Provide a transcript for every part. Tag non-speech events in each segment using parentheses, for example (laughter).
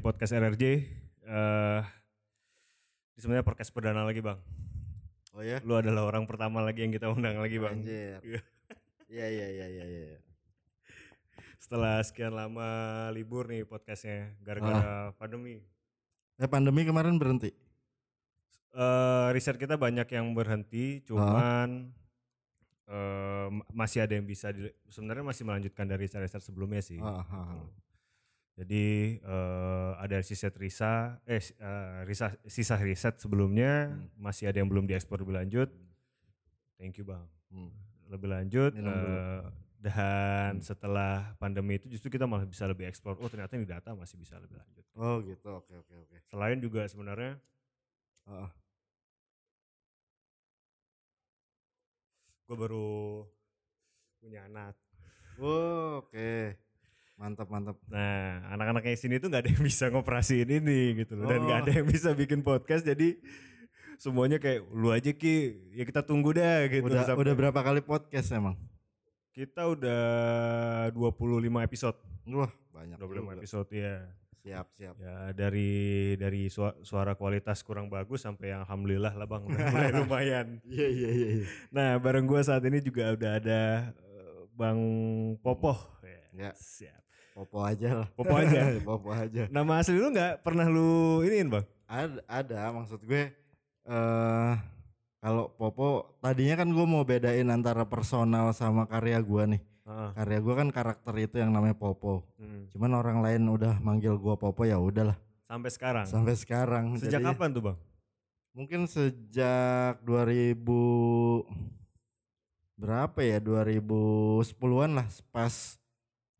podcast RRJ. eh ini sebenarnya podcast perdana lagi bang. Oh ya? Lu adalah orang pertama lagi yang kita undang lagi bang. Anjir. Iya. Iya iya iya iya iya. Setelah sekian lama libur nih podcastnya gara-gara pandemi. Eh pandemi kemarin berhenti. eh riset kita banyak yang berhenti, cuman eh, masih ada yang bisa di- sebenarnya masih melanjutkan dari riset-riset sebelumnya sih. Ah, ah, ah. Jadi eh, ada sisa risa, eh eh, risa, sisa riset sebelumnya Hmm. masih ada yang belum diekspor lebih lanjut. Thank you bang. Hmm. Lebih lanjut Minum dulu. eh, dan setelah pandemi itu justru kita malah bisa lebih eksplor. Oh ternyata ini data masih bisa lebih lanjut. Oh gitu. Oke oke oke. Selain juga sebenarnya ah. gue baru punya anak. Oh, oke. Mantap mantap. Nah anak-anak yang sini tuh nggak ada yang bisa ngoperasiin ini gitu loh. Dan nggak Oh. ada yang bisa bikin podcast jadi semuanya kayak lu aja ki ya kita tunggu dah gitu. Udah Sampai- udah berapa kali podcast emang? Kita udah 25 episode. Wah banyak 25 juga. episode ya. Siap siap. Ya dari dari sua- suara kualitas kurang bagus sampai yang alhamdulillah lah Bang udah mulai (laughs) lumayan. Iya iya iya. iya. Nah, bareng gua saat ini juga udah ada eh, Bang Popoh. Ya. Siap. Popo aja lah. Popo aja. (laughs) Popo aja. Nama asli lu nggak pernah lu iniin, Bang? Ada ada maksud gue eh kalau Popo tadinya kan gue mau bedain antara personal sama karya gue nih. Heeh. Karya gue kan karakter itu yang namanya Popo. Hmm. Cuman orang lain udah manggil gue Popo ya udahlah Sampai sekarang. sampai sekarang. Sejak Jadi, kapan tuh, Bang? Mungkin sejak 2000 berapa ya 2010-an lah pas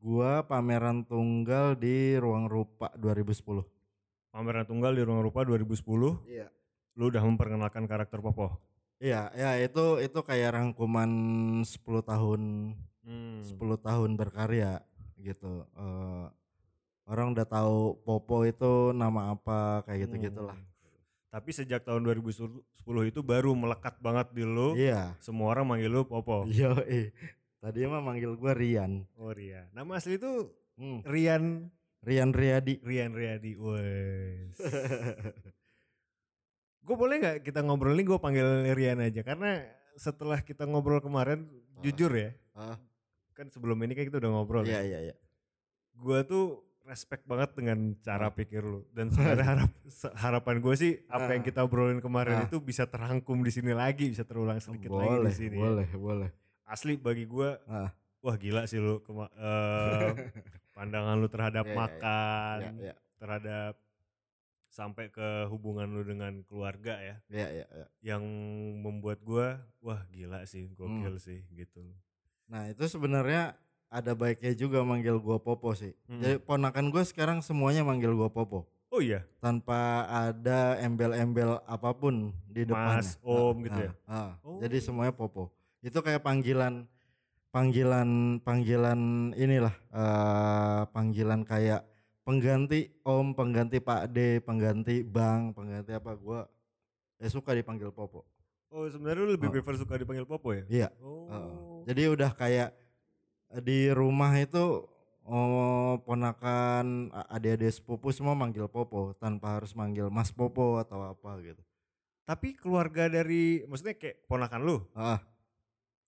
gua pameran tunggal di Ruang Rupa 2010. Pameran tunggal di Ruang Rupa 2010, Iya. lu udah memperkenalkan karakter Popoh. Iya, ya itu itu kayak rangkuman 10 tahun Hmm. 10 tahun berkarya gitu. Eh, orang udah tahu Popo itu nama apa kayak gitu-gitulah. Hmm. Tapi sejak tahun 2010 itu baru melekat banget di lu. Iya. Semua orang manggil lu Popo. Iya, eh. Tadi mah manggil gua Rian. Oh Rian. Nama asli itu Hmm. Rian Rian Riyadi. Rian Riyadi. Wes. (laughs) gue boleh nggak kita ngobrol ini gue panggil Rian aja karena setelah kita ngobrol kemarin Ah. jujur ya Ah, kan sebelum ini kan kita udah ngobrol iya ya. iya iya. gue tuh respect banget dengan cara pikir lu dan (laughs) sebenarnya harap harapan gue sih apa yang Ah. kita obrolin kemarin Ah. itu bisa terangkum di sini lagi bisa terulang sedikit lagi boleh, di sini ya. boleh, boleh. Asli bagi gue Ah. wah gila sih lu kema- eh, (laughs) pandangan lu terhadap Iya, iya, iya. makan Iya, iya, terhadap sampai ke hubungan lu dengan keluarga ya iya, iya, iya. yang membuat gua wah gila sih gokil Hmm. sih gitu Nah, itu sebenarnya ada baiknya juga manggil gua Popo sih. Hmm. Jadi ponakan gue sekarang semuanya manggil gua Popo oh iya tanpa ada embel-embel apa pun di depannya. Mas, Om gitu ya? ah. Oh. Jadi semuanya Popo. Itu kayak panggilan panggilan panggilan inilah eh panggilan kayak pengganti Om, pengganti Pak D, pengganti Bang, pengganti apa gua eh suka dipanggil Popo. oh sebenarnya lu lebih Oh. prefer suka dipanggil popo ya Iya. oh Heeh. Jadi udah kayak di rumah itu oh, ponakan adik-adik sepupu semua manggil Popo tanpa harus manggil Mas Popo atau apa gitu. tapi keluarga dari maksudnya kayak ponakan lu Ah,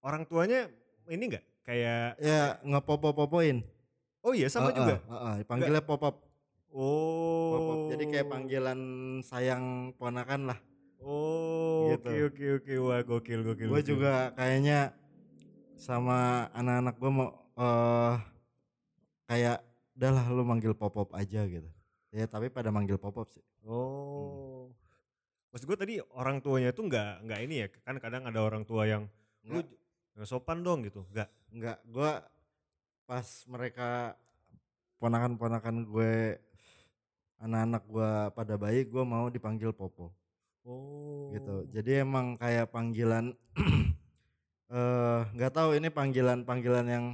orang tuanya ini enggak kayak ya ngepopo-popoin. oh iya sama Heeh, juga heeh, panggilnya Popop. oh Popop. Jadi kayak panggilan sayang ponakan lah. oh oke Gitu. oke oke wah gokil gokil Gue juga kayaknya sama anak-anak gue mau eh kayak udah lah lu manggil Popop aja gitu. Ya tapi pada manggil Popop sih. Oh. Maksud gue tadi orang tuanya tuh nggak nggak ini ya kan kadang ada orang tua yang lu Nggak. sopan dong gitu nggak Enggak, gua pas mereka ponakan-ponakan gue anak-anak gua pada bayi gua mau dipanggil Popo oh gitu. Jadi emang kayak panggilan (clears throat) eh nggak tahu ini panggilan-panggilan yang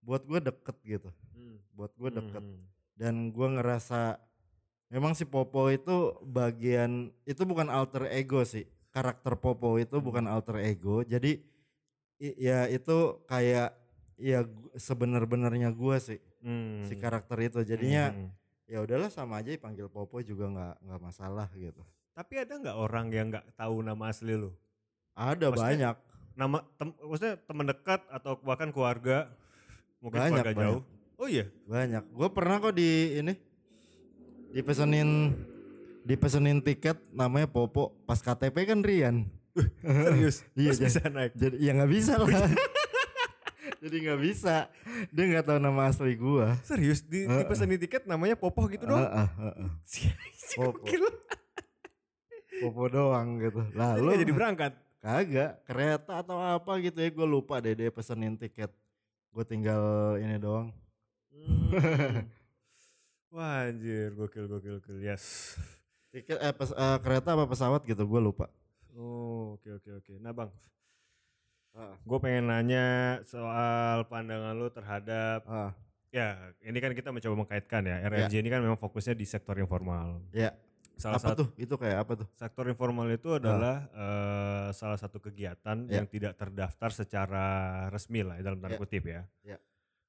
buat gue deket gitu. Hmm. Buat gue deket Hmm. dan gua ngerasa memang si Popo itu bagian itu bukan alter ego sih. Karakter Popo itu bukan alter ego. Jadi ya itu kayak ya sebenar-benarnya gua sih Hmm. si karakter itu jadinya Hmm. ya udahlah sama aja panggil Popo juga nggak nggak masalah gitu Tapi ada nggak orang yang nggak tahu nama asli lu? ada Maksudnya banyak Nama tem, maksudnya teman dekat atau bahkan keluarga? Mungkin Banyak, keluarga banyak. jauh. Oh iya. banyak gue pernah kok di ini dipesenin dipesenin tiket namanya Popo pas KTP kan Rian Serius. Iya, Terus bisa naik. jadi ya nggak bisa lah (laughs) jadi nggak bisa dia nggak tahu nama asli gua Serius di, Heeh. dipesenin tiket namanya Popoh gitu dong. Heeh, heeh. Si- si Popo. Popo doang gitu lalu jadi berangkat. kagak kereta atau apa gitu ya gue lupa deh dia pesenin tiket gue tinggal ini doang Hmm. Wah anjir, gokil gokil gokil. Yes. tiket eh, pes- eh, kereta apa pesawat gitu gue lupa Oh, oke oke oke. Nah, Bang, Heeh. gue pengen nanya soal pandangan lu terhadap Ah, ya, ini kan kita mencoba mengkaitkan ya. RNJ ini kan memang fokusnya di sektor informal. ya Salah apa satu tuh itu kayak apa tuh sektor informal itu adalah eh, salah satu kegiatan Ya. yang tidak terdaftar secara resmi lah dalam tanda Ya. kutip ya. Ya.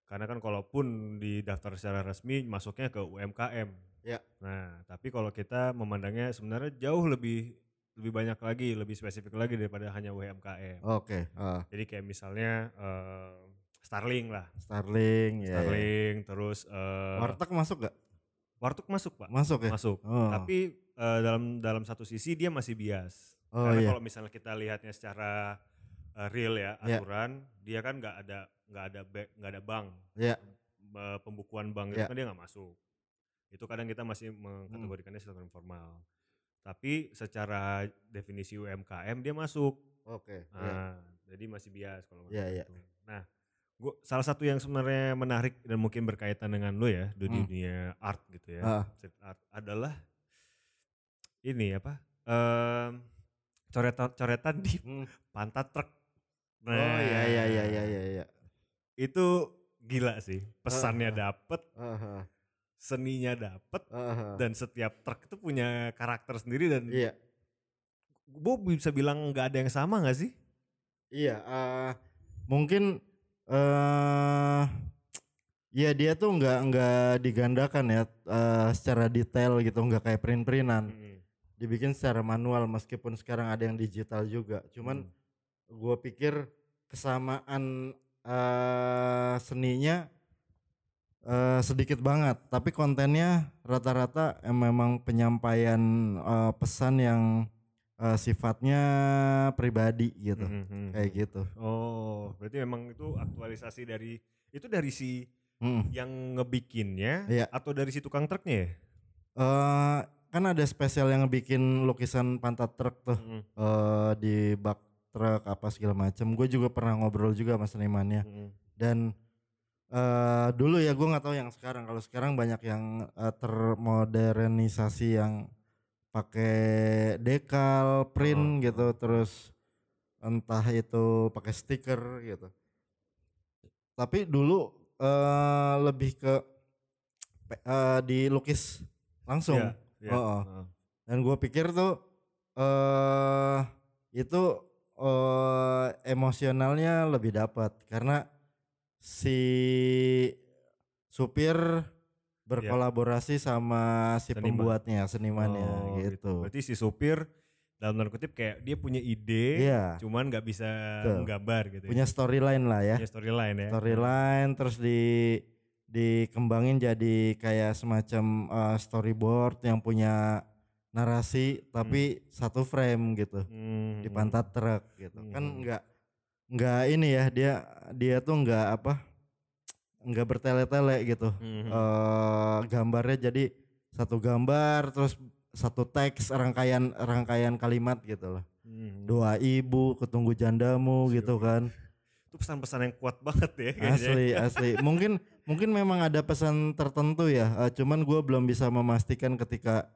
Karena kan kalaupun didaftar secara resmi masuknya ke UMKM. Ya. Nah, tapi kalau kita memandangnya sebenarnya jauh lebih lebih banyak lagi, lebih spesifik lagi daripada hanya UMKM. oke ah, Jadi kayak misalnya eh, Starling lah, Starling ya, ya. Starling, terus eh, warteg masuk gak Warteg masuk pak, masuk ya masuk. Oh. Tapi eh, dalam dalam satu sisi dia masih bias. Oh, Karena iya. kalau misalnya kita lihatnya secara eh, real ya Iya. aturan, dia kan nggak ada nggak ada nggak ada bank, Iya. Eh, pembukuan bank itu Iya. kan dia nggak masuk. Itu kadang kita masih mengkategorikannya sektor informal. Tapi secara definisi UMKM dia masuk. oke ya. Nah, jadi masih bias kalau menurut iya. itu. Nah, gua salah satu yang sebenarnya menarik dan mungkin berkaitan dengan lo ya di Hmm. dunia art gitu ya, street art adalah ini apa? em, coretan-coretan di Hmm. pantat truk. oh iya iya iya iya iya iya Itu gila sih. Pesannya dapet, Ah, ah, seninya dapet, ah. dan setiap truk itu punya karakter sendiri dan iya gue bisa bilang nggak ada yang sama nggak sih? Iya, eh, mungkin eh ya dia tuh nggak nggak digandakan ya eh, secara detail gitu, nggak kayak print-printan. Mm, Dibikin secara manual meskipun sekarang ada yang digital juga. Cuman mm. gua pikir kesamaan eh seninya eh, sedikit banget, tapi kontennya rata-rata eh, memang penyampaian eh, pesan yang eh, sifatnya pribadi gitu, Mhm, mhm. kayak gitu. Oh, berarti memang itu aktualisasi dari itu dari si Mm. yang ngebikinnya Iya. atau dari si tukang truknya ya? Eh, kan ada spesial yang bikin lukisan pantat truk tuh Mhm, eh, di bak truk apa segala macam. Gue juga pernah ngobrol juga sama senimannya. mhm. Dan eh dulu ya gue nggak tahu yang sekarang. Kalau sekarang banyak yang eh, termodernisasi yang pakai dekal, print Oh, gitu, terus entah itu pakai stiker gitu. Tapi dulu eh lebih ke eh, dilukis langsung. Iya, iya, Oh, oh. Dan gue pikir tuh eh itu eh emosionalnya lebih dapat karena si supir berkolaborasi sama si Seniman. pembuatnya, senimannya Oh, gitu. Berarti si supir dalam tanda kutip kayak dia punya ide, Iya, cuman nggak bisa Betul. menggambar gitu. ya. punya storyline lah ya. Punya storyline ya. Storyline terus di dikembangin jadi kayak semacam eh, storyboard yang punya narasi tapi satu frame gitu. Hmm, di pantat truk gitu kan Hmm. nggak nggak ini ya dia dia tuh nggak apa nggak bertele-tele gitu Mhm. eh gambarnya jadi satu gambar terus satu teks rangkaian rangkaian kalimat gitu loh Mhm. doa ibu ketunggu jandamu gitu kan Itu pesan-pesan yang kuat banget ya kayaknya. asli asli mungkin mungkin memang ada pesan tertentu ya eh, cuman gue belum bisa memastikan ketika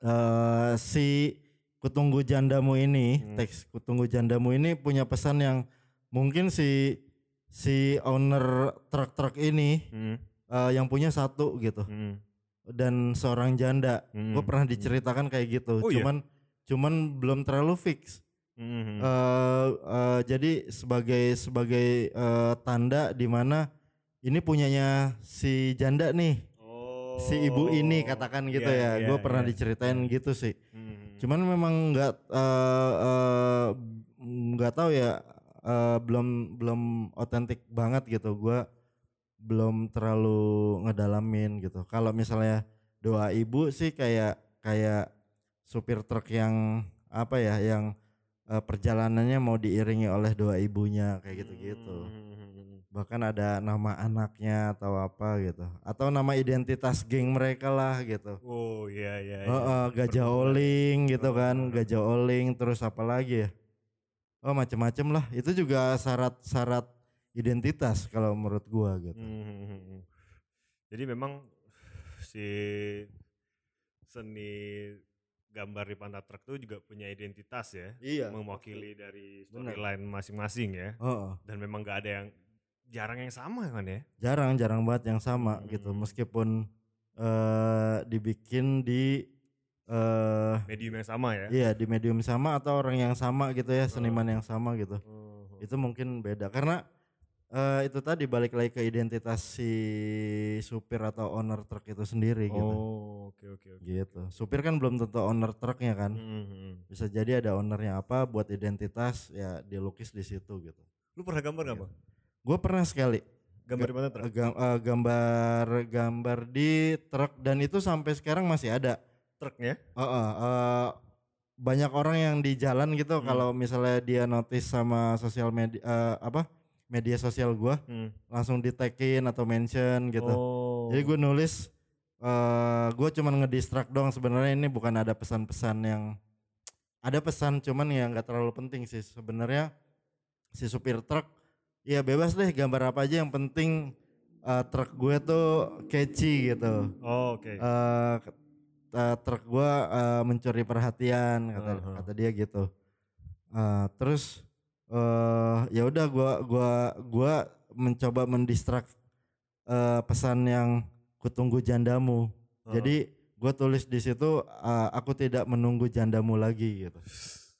eh si kutunggu jandamu ini Hmm. teks kutunggu jandamu ini punya pesan yang mungkin si si owner truk-truk ini Mhm, eh, yang punya satu gitu mhm, dan seorang janda mhm, gue pernah mhm. diceritakan kayak gitu Oh iya? cuman cuman belum terlalu fix Mhm. eh eh, jadi sebagai sebagai eh, tanda di mana ini punyanya si janda nih Oh, si ibu ini katakan gitu iya, ya. iya, gue pernah iya. diceritain gitu sih. Hmm. Cuman memang nggak eh, eh, nggak tahu ya eh, belum belum otentik banget gitu. Gua belum terlalu ngedalamin gitu. Kalau misalnya doa ibu sih kayak kayak supir truk yang apa ya yang eh, perjalanannya mau diiringi oleh doa ibunya kayak gitu-gitu. Hmm. Bahkan ada nama anaknya atau apa gitu. Atau nama identitas geng mereka lah gitu. Oh iya iya. iya. Heeh, gajah Perbulan. oling gitu kan, gajah oling terus apa lagi ya? Oh macem-macem lah. Itu juga syarat-syarat identitas kalau menurut gua gitu. Hmm. Jadi memang si seni gambar di pantat truk itu juga punya identitas ya, Iya. mewakili dari storyline masing-masing ya. Heeh. Dan memang gak ada yang jarang yang sama kan ya. Jarang jarang banget yang sama gitu. Hmm. Meskipun eh dibikin di eh Medium yang sama ya. iya di medium sama atau orang yang sama gitu ya, seniman yang sama gitu. Oh. Itu mungkin beda karena eh itu tadi balik lagi ke identitas si supir atau owner truk itu sendiri gitu. Oh, oke oke oke. gitu. Supir kan belum tentu owner truknya kan. Hmm, hmm. Bisa jadi ada ownernya apa buat identitas ya dilukis di situ gitu. Lu pernah gambar gak bang? Gue pernah sekali Gambar di pantat truk? eh, gam- eh, gambar gambar di truk dan itu sampai sekarang masih ada. Truknya? Heeh, eh, banyak orang yang di jalan gitu Hmm. kalau misalnya dia notice sama sosial media eh, apa media sosial gua Hmm. langsung di tagin atau mention gitu. Oh. Jadi gue nulis eh gue cuman ngedistract doang sebenarnya ini bukan ada pesan-pesan yang ada pesan cuman ya nggak terlalu penting sih sebenarnya si supir truk ya bebas deh gambar apa aja yang penting eh, truk gue tuh catchy gitu Oh, oke. Eh, ke- eh, truk gue eh, mencuri perhatian kata Aha. kata dia gitu Eh, terus eh ya udah gua gua gua mencoba mendistract eh, pesan yang kutunggu jandamu Oh. jadi gue tulis di situ uh, aku tidak menunggu jandamu lagi gitu.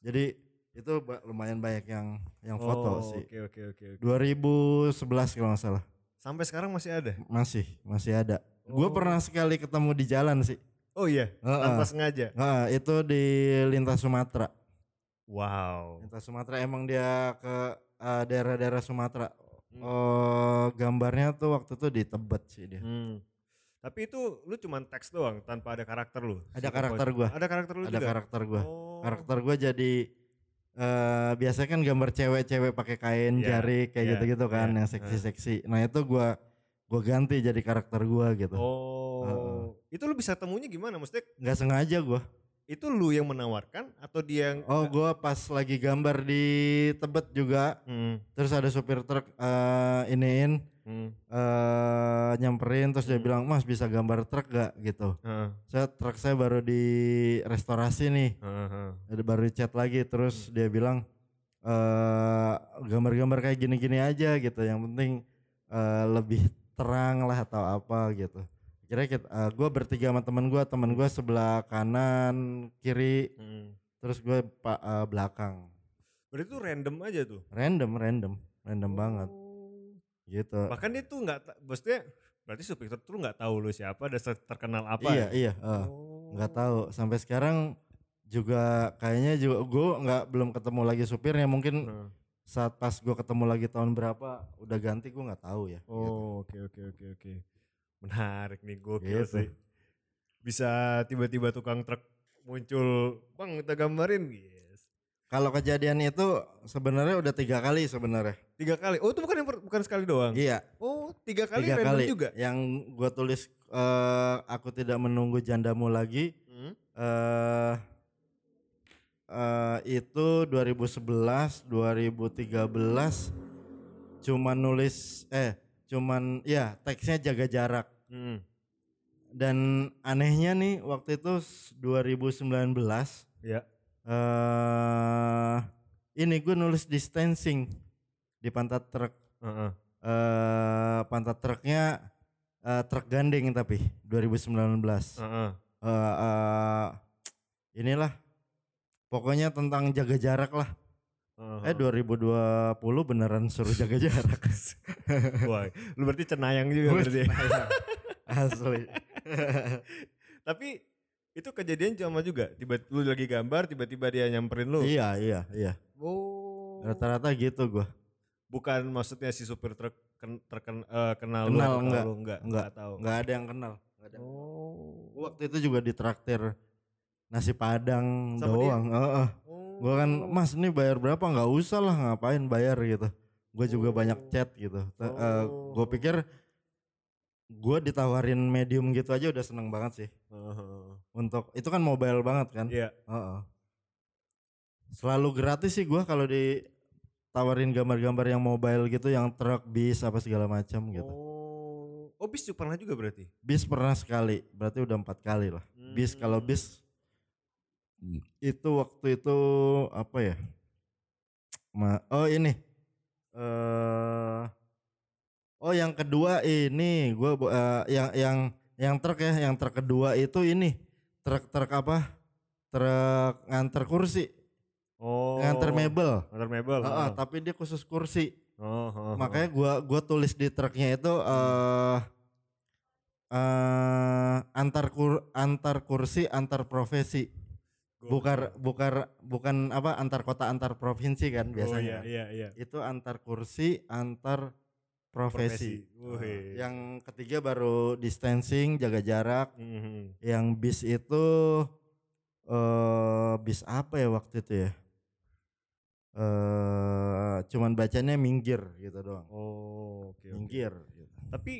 Jadi itu lumayan banyak yang yang foto Oh, sih. Oke oke oke. oke. 2011 kalau nggak salah. Sampai sekarang masih ada? Masih, masih ada. Gue Oh. pernah sekali ketemu di jalan sih. Oh iya, Heeh. tanpa sengaja. Nah, itu di lintas Sumatera. Wow. Lintas Sumatera emang dia ke uh, daerah-daerah Sumatera. Hmm. Oh, gambarnya tuh waktu itu di Tebet sih dia. Hmm. Tapi itu lu cuman teks doang tanpa ada karakter lu. Ada karakter gua. Ada karakter lu Ada juga. karakter gua. Oh. Karakter gua jadi eh biasanya kan gambar cewek-cewek pakai kain Iya, jari kayak iya, gitu-gitu kan iya, yang seksi-seksi. Nah, itu gua gua ganti jadi karakter gua gitu. Oh. Heeh. Itu lu bisa temunya gimana? Maksudnya nggak sengaja gua. itu lu yang menawarkan atau dia yang Oh, gua pas lagi gambar di Tebet juga, Hmm, terus ada supir truk eh iniin hmm, eh nyamperin terus dia Hmm. bilang, "Mas, bisa gambar truk gak?" gitu. heeh, Saya truk saya baru di restorasi nih. heeh, heeh. Ada baru chat lagi terus Hmm. dia bilang eh gambar-gambar kayak gini-gini aja gitu. Yang penting eh, lebih terang lah atau apa gitu. Kira kita gue bertiga sama temen gue, temen gue sebelah kanan, kiri, Hmm. terus gue pak eh, belakang. Berarti itu random aja tuh. Random, random, random banget Oh. Gitu. Bahkan dia tuh nggak, maksudnya berarti supir tuh nggak tahu lu siapa dan terkenal apa. iya, ya? iya, eh, Oh. nggak tahu sampai sekarang juga kayaknya juga gue nggak belum ketemu lagi supirnya mungkin Heeh. saat pas gue ketemu lagi tahun berapa udah ganti gue nggak tahu ya. gitu. Oh, oke oke oke oke. Menarik nih gokil Gitu. sih. Bisa tiba-tiba tukang truk muncul, "Bang, kita gambarin." Yes. Kalau kejadian itu sebenarnya udah tiga kali sebenarnya. Tiga kali. Oh, itu bukan yang per- bukan sekali doang. Iya, Oh, tiga kali tiga random kali. juga. Yang gue tulis eh, aku tidak menunggu jandamu lagi. Hmm? eh eh, itu 2011, 2013 cuman nulis eh cuman ya teksnya jaga jarak. Hmm. Dan anehnya nih waktu itu s- 2019 Ya. Eh ini gue nulis distancing di pantat truk. Heeh. eh pantat truknya eh, truk gandeng tapi 2019. Heeh. Eh, eh, inilah pokoknya tentang jaga jarak lah. Heeh. Eh 2020 beneran suruh jaga jarak. (laughs) Wah, lu berarti cenayang juga berarti. Asli. (laughs) Tapi itu kejadian sama juga. Tiba lu lagi gambar, tiba-tiba dia nyamperin lu. iya iya iya Oh. rata-rata gitu gua Bukan maksudnya si supir truk ken, terken, eh, kenal, lu Kenal, atau enggak. lu enggak, Enggak. tahu. nggak ada yang kenal nggak ada. Oh. Gua waktu itu juga ditraktir nasi padang Sama doang Heeh. Oh. Gua kan mas ini bayar berapa nggak usah lah ngapain bayar gitu gue juga banyak Oh. chat gitu gue Oh. pikir gue ditawarin medium gitu aja udah seneng banget sih Heeh. Untuk itu kan mobile banget kan Iya. Heeh. selalu gratis sih gue kalau ditawarin gambar-gambar yang mobile gitu yang truk bis apa segala macam gitu Oh. Oh, bis juga pernah juga berarti. bis pernah sekali berarti udah empat kali lah bis kalau Hmm. bis itu waktu itu apa ya Ma- oh ini eh oh yang kedua ini gua bu- eh, yang yang yang truk ya yang truk kedua itu ini truk truk apa truk nganter kursi Oh. nganter mebel Nganter mebel. Heeh, heeh. tapi dia khusus kursi Oh, oh, oh. makanya gua gua tulis di truknya itu eh eh antar kur, antar kursi antar profesi bukan bukan bukan apa antar kota antar provinsi kan Oh, biasanya iya, iya, iya. itu antar kursi antar profesi, Profesi. Nah, yang ketiga baru distancing jaga jarak Mhm. yang bis itu eh bis apa ya waktu itu ya eh cuman bacanya minggir gitu doang Oh, oke oke. minggir gitu. Tapi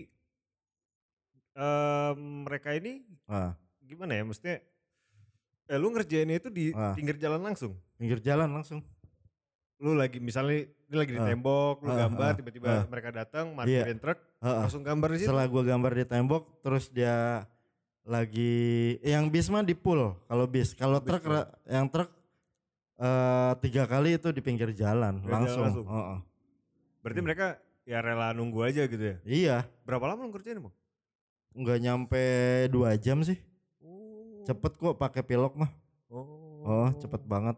em, mereka ini ah gimana ya? Maksudnya eh lu ngerjainnya itu di Ah. pinggir jalan langsung. pinggir jalan langsung Lu lagi misalnya ini lagi di tembok, lu Ah, gambar, tiba-tiba ah. mereka datang, parkirin truk, Heeh. langsung gambar di situ. setelah gua gambar di tembok terus dia lagi yang bis mah di pool kalau bis kalau truk ra- yang truk eh tiga kali itu di pinggir jalan jalan langsung, langsung. Heeh. Berarti mereka ya rela nunggu aja gitu ya. iya Berapa lama lu ngerjain, Bang? nggak nyampe dua jam sih Oh. cepet kok pakai pilok mah Oh. oh cepet banget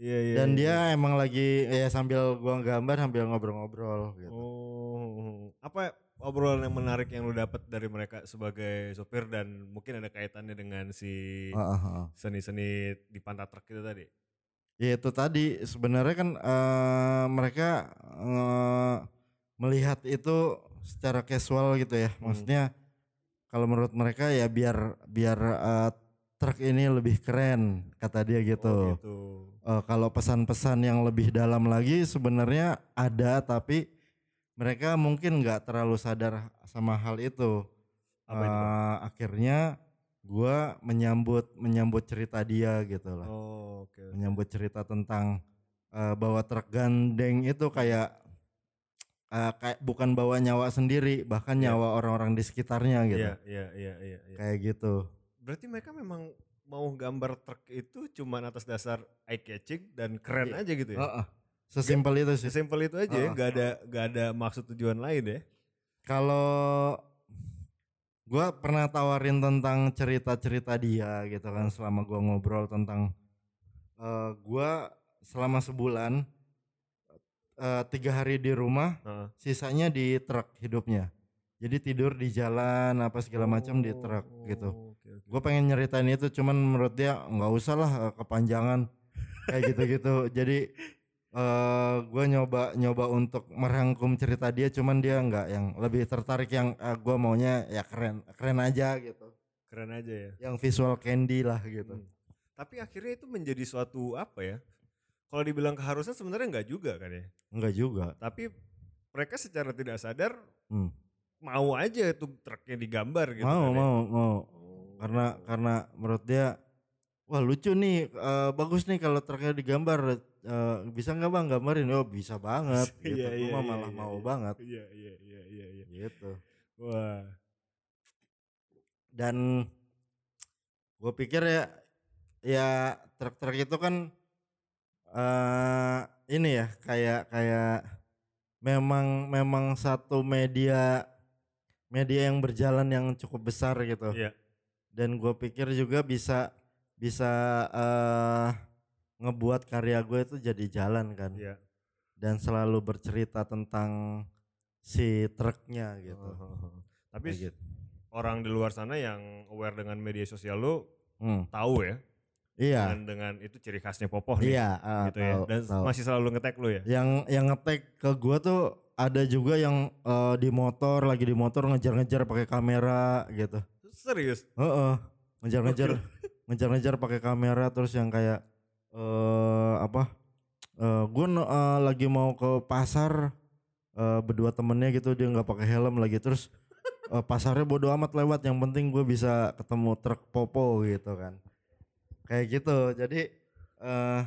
Iya, iya. dan iya. dia emang lagi ya sambil gua gambar sambil ngobrol-ngobrol gitu Oh, apa obrolan yang menarik yang lu dapat dari mereka sebagai sopir dan mungkin ada kaitannya dengan si seni-seni di pantat truk itu tadi? Ya itu tadi sebenarnya kan eh, mereka eh, melihat itu secara casual gitu ya. Hmm. Maksudnya kalau menurut mereka ya biar biar eh, truk ini lebih keren kata dia gitu. Oh, gitu. Eh, kalau pesan-pesan yang lebih dalam lagi sebenarnya ada tapi mereka mungkin nggak terlalu sadar sama hal itu. Apa itu? Eh, akhirnya gua menyambut menyambut cerita dia gitu lah Oh, oke. oke. menyambut cerita tentang eh, bahwa truk gandeng itu kayak eh, kayak bukan bawa nyawa sendiri bahkan Iya. nyawa orang-orang di sekitarnya gitu Iya, iya, iya, iya, iya. kayak gitu Berarti mereka memang mau gambar truk itu cuman atas dasar eye catching dan keren Iya. aja gitu ya. Heeh. sesimpel itu sih Sesimpel itu aja ya, Heeh. nggak ada nggak ada maksud tujuan lain ya. kalau gua pernah tawarin tentang cerita-cerita dia gitu kan selama gua ngobrol tentang eh, gua selama sebulan eh, tiga hari di rumah Heeh. sisanya di truk hidupnya. Jadi tidur di jalan apa segala macam di truk gitu. Gue pengen nyeritain itu cuman menurut dia nggak usah lah eh, kepanjangan kayak gitu-gitu. (laughs) Jadi eh gue nyoba nyoba untuk merangkum cerita dia cuman dia nggak yang lebih tertarik yang gue maunya ya keren keren aja gitu. Keren aja ya. Yang visual candy lah gitu. Hmm. Tapi akhirnya itu menjadi suatu apa ya? Kalau dibilang keharusan sebenarnya enggak juga kan ya. Enggak juga. Tapi mereka secara tidak sadar Hmm. mau aja tuh truknya digambar gitu. mau kan ya. mau mau Oh. Karena karena menurut dia wah lucu nih eh, bagus nih kalau truknya digambar eh, bisa nggak bang gambarin oh bisa banget (laughs) gitu Iya, Gua iya, mah iya, malah iya, mau iya. banget Iya iya iya iya iya. gitu Wah. dan gue pikir ya ya truk-truk itu kan eh ini ya kayak kayak memang memang satu media media yang berjalan yang cukup besar gitu Iya. Dan gue pikir juga bisa bisa eh ngebuat karya gue itu jadi jalan kan Iya. dan selalu bercerita tentang si truknya gitu Oh, oh, oh. Tapi gitu. orang di luar sana yang aware dengan media sosial lu Hmm. tahu ya Iya. dengan dengan itu ciri khasnya Popoh nih Iya, ah, gitu ya dan tahu. masih selalu ngetek lu ya Yang yang ngetek ke gua tuh ada juga yang eh, di motor lagi di motor ngejar-ngejar pakai kamera gitu. Serius Heeh. Ngejar-ngejar (laughs) ngejar-ngejar pakai kamera terus yang kayak eh apa? Eh gua no- eh, lagi mau ke pasar eh, berdua temennya gitu dia nggak pakai helm lagi terus eh, pasarnya bodo amat lewat yang penting gue bisa ketemu truk popo gitu kan. Kayak gitu. Jadi eh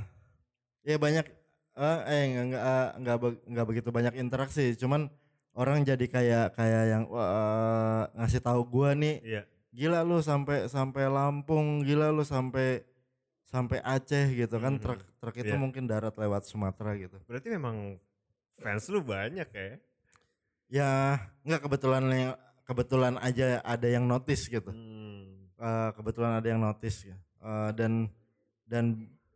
ya banyak eh eh nggak nggak eh, nggak be- nggak begitu banyak interaksi cuman orang jadi kayak kayak yang eh, ngasih tahu gua nih iya gila lu sampai sampai Lampung gila lu sampai sampai Aceh gitu kan Mhm. truk truk itu Iya. mungkin darat lewat Sumatera gitu berarti memang fans lu banyak ya ya nggak kebetulan yang kebetulan aja ada yang notice gitu Hmm. Eh, kebetulan ada yang notice ya Eh, dan dan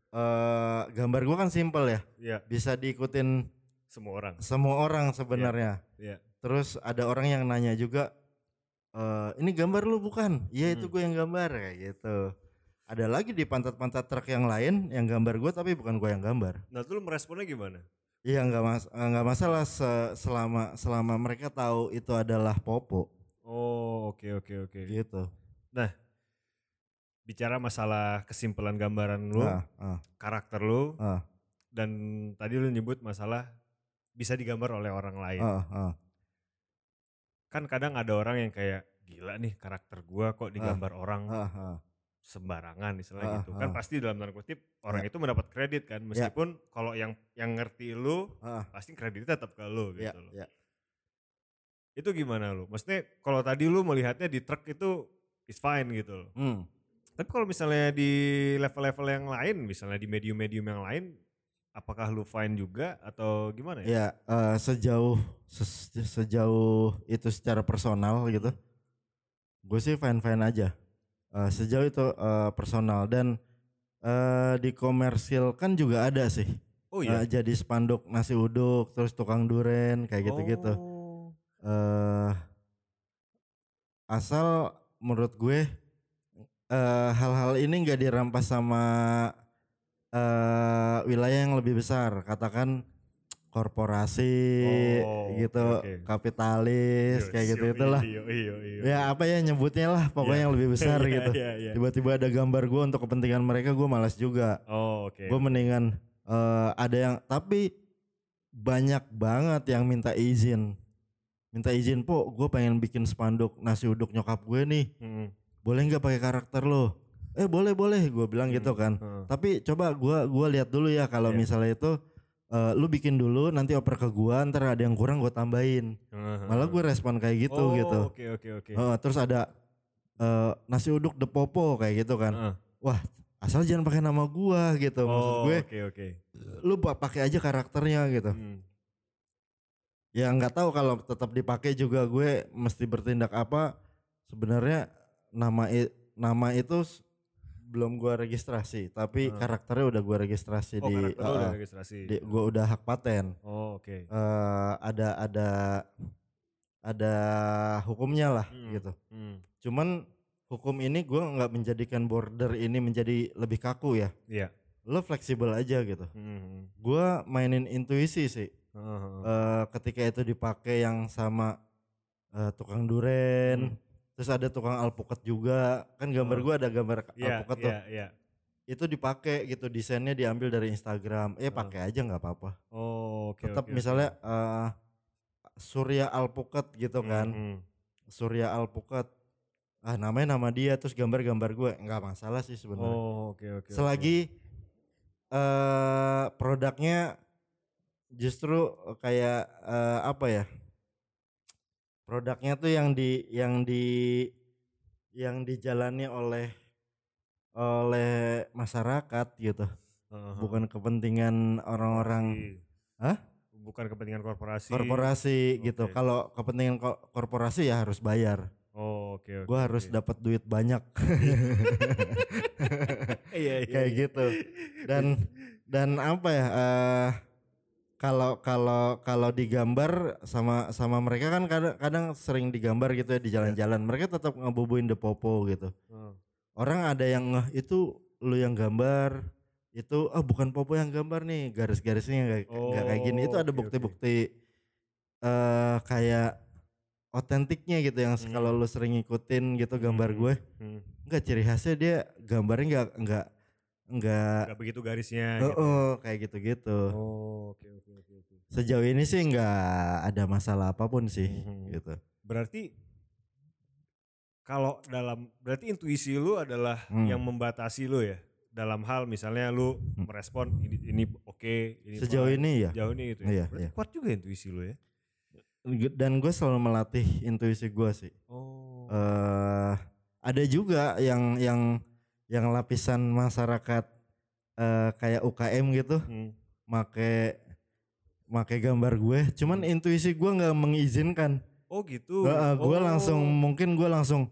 eh, gambar gua kan simple ya Iya, bisa diikutin semua orang. semua orang sebenarnya Iya. terus ada orang yang nanya juga eh ini gambar lu bukan iya itu Hmm. gue yang gambar kayak gitu ada lagi di pantat-pantat truk yang lain yang gambar gue tapi bukan gue yang gambar Nah, tuh lu meresponnya gimana? iya nggak mas eh, nggak masalah se- selama selama mereka tahu itu adalah popo Oh, oke oke oke. gitu Bicara masalah kesimpulan gambaran lu, ah, ah, karakter lu, ah, dan tadi lu nyebut masalah bisa digambar oleh orang lain. ah, ah. Kan kadang ada orang yang kayak gila nih karakter gua kok digambar orang ah, ah. sembarangan istilahnya Ah, gitu. Kan ah. pasti dalam tanda kutip orang itu mendapat kredit kan meskipun kalau yang yang ngerti lu Ah, pasti kreditnya tetap ke lu ya, gitu loh. ya. Itu gimana lu? Maksudnya kalau tadi lu melihatnya di truk itu is fine gitu loh. Hmm. Tapi kalau misalnya di level-level yang lain, misalnya di medium-medium yang lain, apakah lu fine juga atau gimana ya? Ya, eh, sejauh ses- sejauh itu secara personal gitu, gue sih fine fine aja. Eh, sejauh itu eh, personal dan eh, di komersil kan juga ada sih. Oh iya. Eh, jadi spanduk nasi uduk, terus tukang duren kayak gitu-gitu. Oh. eh asal menurut gue hal-hal ini nggak dirampas sama eh wilayah yang lebih besar, katakan korporasi Oh, gitu, oke. kapitalis Iya, kayak gitu iya, itulah. Iya, iya, iya. Ya apa ya nyebutnya lah, pokoknya Iya. yang lebih besar Iya, (laughs) gitu. Iya, iya. Tiba-tiba ada gambar gue untuk kepentingan mereka, gue malas juga. Oh, oke. Gue mendingan eh, ada yang tapi banyak banget yang minta izin. Minta izin, "Po, gue pengen bikin spanduk nasi uduk nyokap gue nih. Mm, Boleh nggak pakai karakter lo?" Eh, boleh, boleh. Gue bilang gitu kan. heeh. Tapi coba gua gua lihat dulu ya kalau Iya. misalnya itu eh, lu bikin dulu nanti oper ke gua ntar ada yang kurang gue tambahin. Heeh. Malah gue respon kayak gitu oh, gitu. Oke, oke, oke. Heeh, terus ada eh, nasi uduk de popo kayak gitu kan. Heeh. Wah, asal jangan pakai nama gua gitu. Maksud Oh, gue oke, oke. lu pa- pakai aja karakternya gitu. Hmm. Ya nggak tahu kalau tetap dipakai juga gue mesti bertindak apa. Sebenarnya nama nama itu belum gua registrasi, tapi Ah. karakternya udah gua registrasi Oh, di, lu udah registrasi. di gua udah hak paten. Oh, oke. eh ada ada ada hukumnya lah Hmm. gitu. Hmm. Cuman hukum ini gua nggak menjadikan border ini menjadi lebih kaku ya. Iya. Lo fleksibel aja gitu. Hmm. Gua mainin intuisi sih. Heeh. eh ketika itu dipakai yang sama eh, tukang duren, Hmm. Terus ada tukang alpukat juga. Kan gambar Oh. gua ada gambar Iya, alpukat tuh. iya, iya. Itu dipakai gitu, desainnya diambil dari Instagram. Eh Oh. pakai aja nggak apa-apa. Oh, oke. Tetap oke. misalnya eh Surya Alpukat gitu Hmm, kan. hmm. Surya Alpukat. Ah namanya nama dia terus gambar-gambar gue nggak masalah sih sebenarnya. Oh, oke, oke. oke. Selagi eh produknya justru kayak eh, apa ya? Produknya tuh yang di yang di yang dijalani oleh oleh masyarakat gitu, heeh. bukan kepentingan orang-orang. Hah? Bukan kepentingan korporasi. korporasi gitu. Oke. Kalau kepentingan ko- korporasi ya harus bayar. Oh, oke, oke. Gue harus oke. dapat duit banyak (laughs) Iya, iya. kayak iya. gitu. Dan dan apa ya? eh kalau kalau kalau digambar sama sama mereka kan kadang kadang sering digambar gitu ya di jalan-jalan mereka tetap ngebubuin the popo gitu Hmm. orang ada yang ngeh itu lu yang gambar itu ah bukan popo yang gambar nih garis-garisnya nggak nggak kayak gini itu Oh, ada oke, oke. bukti-bukti eh kayak otentiknya gitu yang Hmm. kalau lu sering ngikutin gitu gambar Hmm, gue hmm. nggak ciri khasnya dia gambarnya nggak nggak nggak Nggak begitu garisnya oh, gitu. oh, kayak gitu-gitu Oh, oke oke oke oke. sejauh ini sih nggak ada masalah apa pun sih Mhm. gitu Berarti kalau dalam berarti intuisi lu adalah Hmm. yang membatasi lu ya dalam hal misalnya lu Hmm. merespon ini ini oke ini sejauh fine. ini ya sejauh ini itu ya. Iya, berarti iya. kuat juga intuisi lu ya. dan gue selalu melatih intuisi gue sih Oh. eh ada juga yang yang yang lapisan masyarakat eh kayak UKM gitu Hmm. make make gambar gue cuman intuisi gue nggak mengizinkan Oh gitu. gue Oh. langsung mungkin gue langsung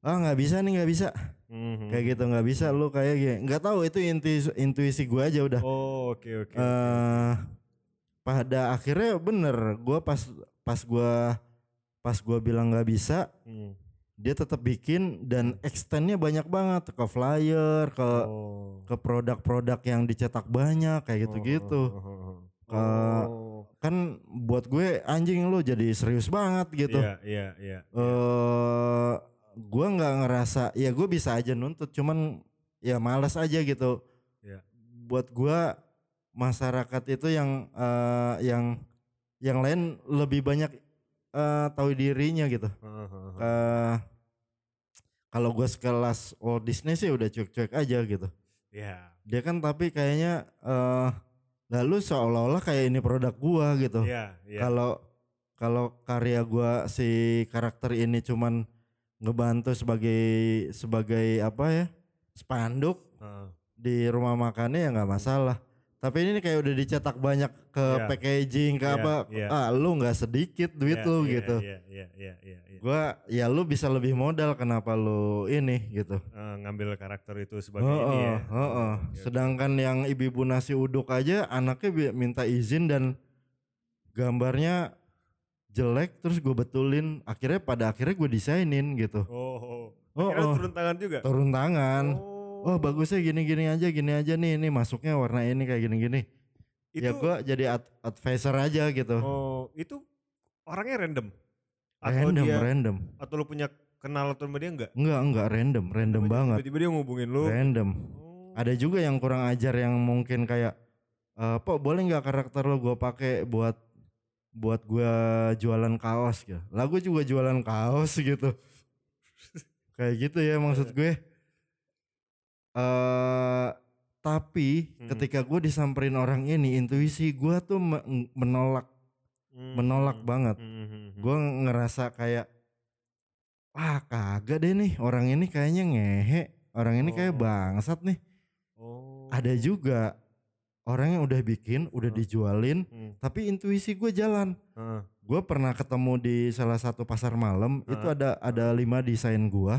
ah nggak bisa nih nggak bisa Mhm. kayak gitu nggak bisa lu kayak gini nggak tahu itu intuisi intuisi gue aja udah Oh oke oke. oke. eh pada akhirnya bener gue pas pas gue pas gue bilang nggak bisa Hmm. Dia tetap bikin dan extendnya banyak banget ke flyer ke Oh. ke produk-produk yang dicetak banyak kayak gitu-gitu Oh, oh, oh, oh. Ke- Oh. kan buat gue anjing lu jadi serius banget gitu Iya iya iya. eh gue nggak ngerasa ya gue bisa aja nuntut cuman ya malas aja gitu Iya. buat gue masyarakat itu yang eh, yang yang lain lebih banyak eh, tahu dirinya gitu. Eh, kalau gue sekelas Walt Disney sih udah cuek-cuek aja gitu Iya. dia kan tapi kayaknya eh lalu seolah-olah kayak ini produk gua gitu Iya iya. kalau kalau karya gua si karakter ini cuman ngebantu sebagai sebagai apa ya spanduk Heeh. di rumah makannya ya nggak masalah tapi ini kayak udah dicetak banyak ke Iya. packaging ke Iya, apa iya. ah lu nggak sedikit duit Iya, lu iya, gitu Iya iya iya iya. iya. gua ya lu bisa lebih modal kenapa lu ini gitu Eh, ngambil karakter itu sebagai Oh, ini ya. oh, oh. Oke. Sedangkan yang ibu-ibu nasi uduk aja anaknya minta izin dan gambarnya jelek terus gue betulin akhirnya pada akhirnya gue desainin gitu Oh, oh. Oh, Akhirnya oh. turun tangan juga. turun tangan Oh, oh bagusnya gini-gini aja gini aja nih ini masuknya warna ini kayak gini-gini. Itu, ya gue jadi ad- advisor aja gitu. Oh, itu orangnya random. Atau random dia random. atau lu punya kenal atau sama dia enggak? enggak enggak random random Tiba-tiba- banget. Tiba-tiba dia ngubungin lu. random. Oh. ada juga yang kurang ajar yang mungkin kayak eh Pok boleh nggak karakter lo gue pakai buat buat gue jualan kaos? gitu. Lah gue juga jualan kaos gitu. (laughs) Kayak gitu ya maksud gue eh tapi Hmm. ketika gue disamperin orang ini intuisi gue tuh me- menolak Hmm. menolak banget Hmm, hmm, hmm. gue ngerasa kayak wah kagak deh nih orang ini kayaknya ngehe orang ini kayak Oh. bangsat nih Oh. ada juga orang yang udah bikin udah Hmm. dijualin Hmm. tapi intuisi gue jalan Heeh, gue pernah ketemu di salah satu pasar malam itu Heeh. ada ada lima desain gue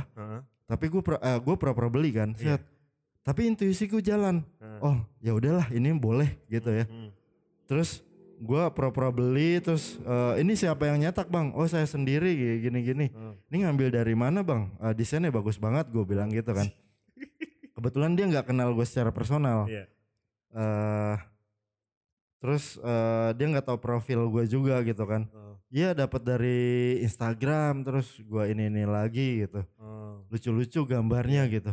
tapi gue eh, gue pura-pura beli kan Iya. set. Tapi intuisi gue jalan. Heeh. oh ya udahlah ini boleh gitu ya. Hmm. terus gue pura-pura beli terus eh, ini siapa yang nyetak bang? Oh saya sendiri gini-gini. Heeh. ini ngambil dari mana bang? Eh, desainnya bagus banget gue bilang gitu kan. (laughs) Kebetulan dia nggak kenal gue secara personal. Iya. eh terus eh, dia nggak tahu profil gue juga gitu kan. Oh, Iya dapat dari Instagram terus gua ini ini lagi gitu. Oh, lucu-lucu gambarnya gitu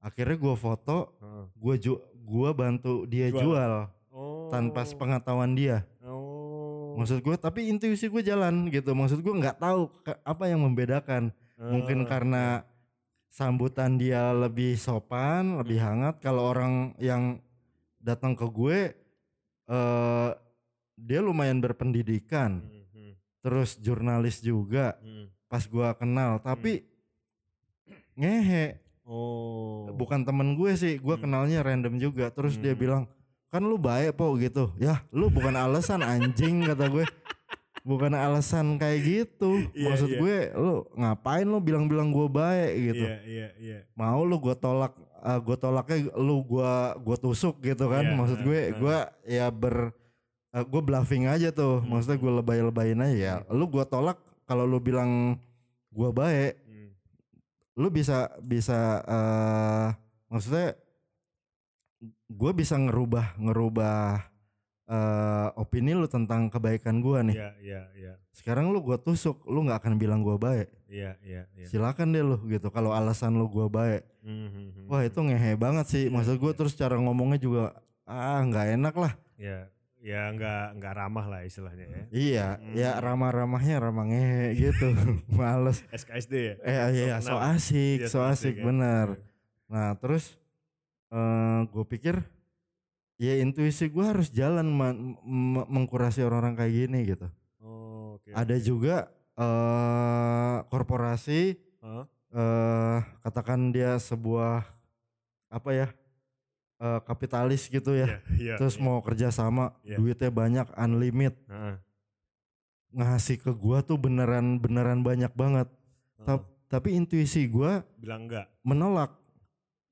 akhirnya gua foto gua ju gua bantu dia Jual. jual, Oh. tanpa sepengetahuan dia Oh. maksud gue tapi intuisi gue jalan gitu maksud gue nggak tahu apa yang membedakan mungkin Ah, karena sambutan dia lebih sopan lebih Hmm. hangat kalau orang yang datang ke gue eh dia lumayan berpendidikan Hmm, terus jurnalis juga hmm. pas gua kenal tapi ngehe Oh. bukan temen gue sih gua Hmm. kenalnya random juga terus dia Hmm. bilang kan lu baik po gitu ya lu bukan alasan anjing kata gue bukan alasan kayak gitu Iya, maksud iya. gue lu ngapain lu bilang-bilang gue baik gitu Iya, iya, iya. mau lu gue tolak gue tolaknya lu gua gua tusuk gitu kan Iya, maksud gue eh, eh. gua ya ber gue bluffing aja tuh, Hmm. maksudnya gue lebay-lebayin aja ya. Lu gue tolak kalau lu bilang gue baik. Lu bisa bisa eh maksudnya gue bisa ngerubah ngerubah eh opini lu tentang kebaikan gue nih. Iya, iya, iya. Sekarang lu gue tusuk, lu nggak akan bilang gue baik. Iya, iya, iya. Silakan deh lu gitu. Kalau alasan lu gue baik, Hmm, hmm, hmm, wah itu ngehe banget sih. Iya, Maksud gue iya. terus cara ngomongnya juga ah nggak enak lah. Ya, ya nggak nggak ramah lah istilahnya ya. Iya, ya Hmm. ramah-ramahnya ramah ngehe gitu. (laughs) Males. SKSD ya. Eh iya so kenal. asik, Iya, so asik ya. bener. Iya. Nah terus eh gue pikir ya intuisi gue harus jalan mengkurasi orang-orang kayak gini gitu. Oh, oke. Ada juga eh korporasi Hah? eh katakan dia sebuah apa ya eh, kapitalis gitu ya. Iya, iya, Terus iya. mau kerja sama, Iya. duitnya banyak, unlimit, Heeh, ngasih ke gua tuh beneran beneran banyak banget. heeh. Tap- Tapi intuisi gua bilang enggak. menolak,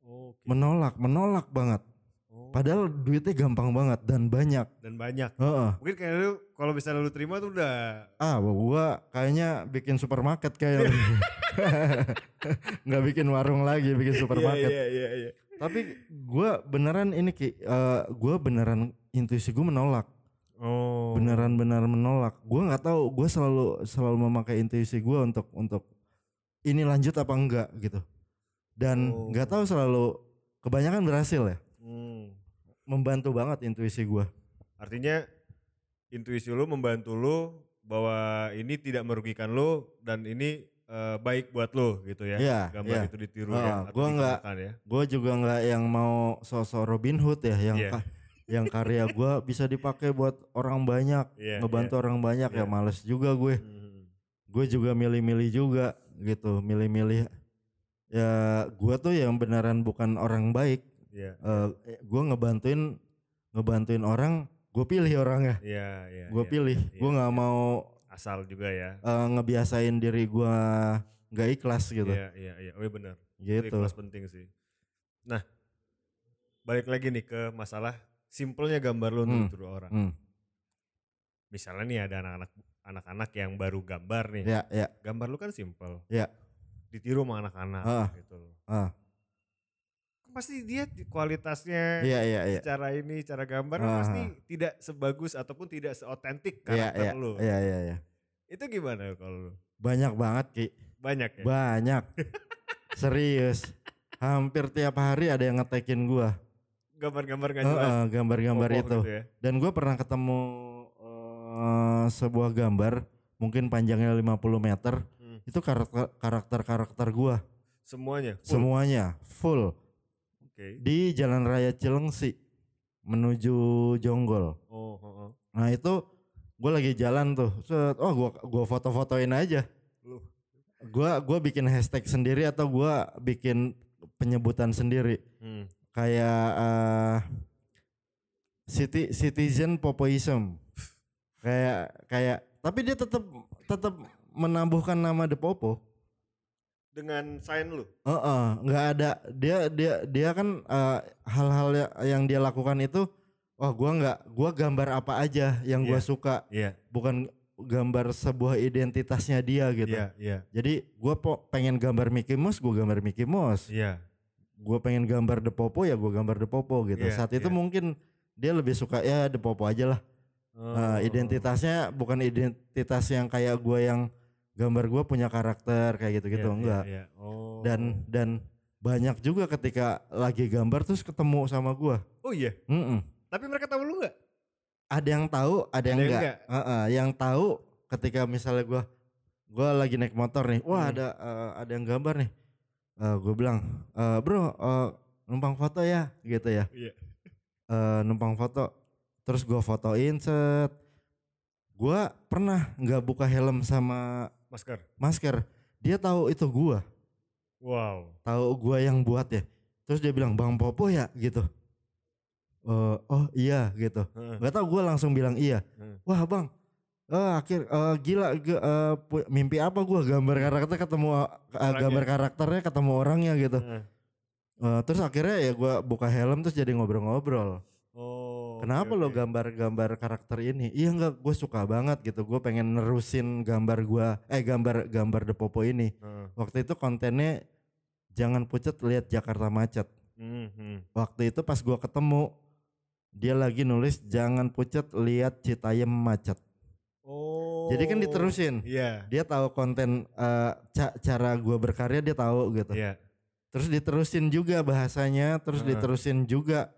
Oke. menolak, menolak banget. Oh, Padahal duitnya gampang banget dan banyak. dan banyak. Heeh. Mungkin kayak lu kalau misalnya lu terima tuh udah Ah, gua kayaknya bikin supermarket kayak (laughs) (laughs) nggak bikin warung lagi, bikin supermarket. Iya, iya, iya. Tapi gua beneran ini ki, eh, gua beneran intuisi gua menolak, Oh. beneran benar menolak. Gua nggak tahu, gua selalu selalu memakai intuisi gua untuk untuk ini lanjut apa enggak gitu. Dan Oh. nggak tahu selalu kebanyakan berhasil ya, Hmm. membantu banget intuisi gua. Artinya intuisi lu membantu lu bahwa ini tidak merugikan lu dan ini eh, baik buat lu gitu ya. Iya, Gambar iya. itu ditiru Ah, ya gua nggak- ya. Gue juga nggak yang mau sosok Robin Hood ya, yang ka- yang karya (laughs) gua bisa dipakai buat orang banyak, Iya, ngebantu orang banyak ya Iya. males juga gue. Hmm. gue juga milih-milih juga gitu milih-milih ya gue tuh yang beneran bukan orang baik Iya. Eh gue ngebantuin ngebantuin orang gue pilih orangnya Iya, iya. gue iya, pilih iya, gue nggak mau asal juga ya. eh, ngebiasain diri gue nggak ikhlas gitu Iya, iya, iya. Oh iya benar. Itu gitu ikhlas penting sih. Nah, balik lagi nih ke masalah simpelnya gambar lu untuk Hmm. orang. Hmm, Misalnya nih ada anak-anak anak-anak yang baru gambar nih. ya ya Gambar lu kan simpel. Ya. Ditiru sama anak-anak Ah. gitu loh. ah Pasti dia di- kualitasnya iya iya iya secara ini, cara gambar Ah. pasti tidak sebagus ataupun tidak seotentik iya karakter iya lu. iya iya iya Itu gimana kalau lu? banyak banget ki Banyak ya? banyak (laughs) serius hampir tiap hari ada yang ngetekin gue Gambar-gambar gak jelas. gambar-gambar kokoh itu gitu ya. dan gue pernah ketemu eh, sebuah gambar mungkin panjangnya 50 meter Hmm. itu karakter karakter karakter gue Semuanya. full. semuanya full Oke. di Jalan Raya Cilengsi menuju Jonggol Oh, oh, oh. nah itu gue lagi jalan tuh. Set, oh gue gua foto-fotoin aja. Gue gua bikin hashtag sendiri atau gue bikin penyebutan sendiri? Hmm. kayak eh citi, citizen popoism. Kayak kayak tapi dia tetap tetap menambuhkan nama The Popo. Dengan sign lu. Heeh, nggak ada. Dia dia dia kan eh, hal-hal ya- yang dia lakukan itu wah gua nggak gua gambar apa aja yang gua Iya. suka Iya, bukan gambar sebuah identitasnya dia gitu iya, iya. jadi gua po, pengen gambar Mickey Mouse gua gambar Mickey Mouse Iya. gue pengen gambar The Popo ya gue gambar The Popo gitu. Iya, Saat itu iya. mungkin dia lebih suka ya The Popo aja lah. Oh. Nah, identitasnya bukan identitas yang kayak gue yang gambar gue punya karakter kayak gitu-gitu Iya, enggak. Iya, iya. Oh. Dan dan banyak juga ketika lagi gambar terus ketemu sama gue. Oh iya. Tapi mereka tahu lu nggak? Ada yang tahu, ada yang Ada enggak. enggak? Heeh, yang tahu ketika misalnya gue gue lagi naik motor nih, wah Hmm. ada eh, ada yang gambar nih. gue bilang, "Eh, bro eh, numpang foto ya, gitu ya. Iya. eh, numpang foto terus gue fotoin set gue pernah nggak buka helm sama Masker. masker dia tahu itu gue Wow. tahu gue yang buat ya terus dia bilang bang popo ya gitu Eh, oh iya gitu Heeh. nggak tahu gue langsung bilang iya Hmm. wah bang eh akhir eh, gila pu- mimpi apa gue gambar karakter ketemu Orangnya. gambar karakternya ketemu orangnya gitu Heeh. Eh, terus akhirnya ya gue buka helm terus jadi ngobrol-ngobrol Oh. Kenapa oke, lo oke. gambar-gambar karakter ini iya enggak gue suka banget gitu gue pengen nerusin gambar gue eh gambar gambar The Popo ini Heeh. waktu itu kontennya jangan pucat lihat Jakarta macet Hmm, hmm. waktu itu pas gua ketemu dia lagi nulis jangan pucat lihat Citayam macet Oh. jadi kan diterusin Iya. dia tahu konten eh, ca- cara gua berkarya dia tahu gitu Iya. terus diterusin juga bahasanya terus Heeh. diterusin juga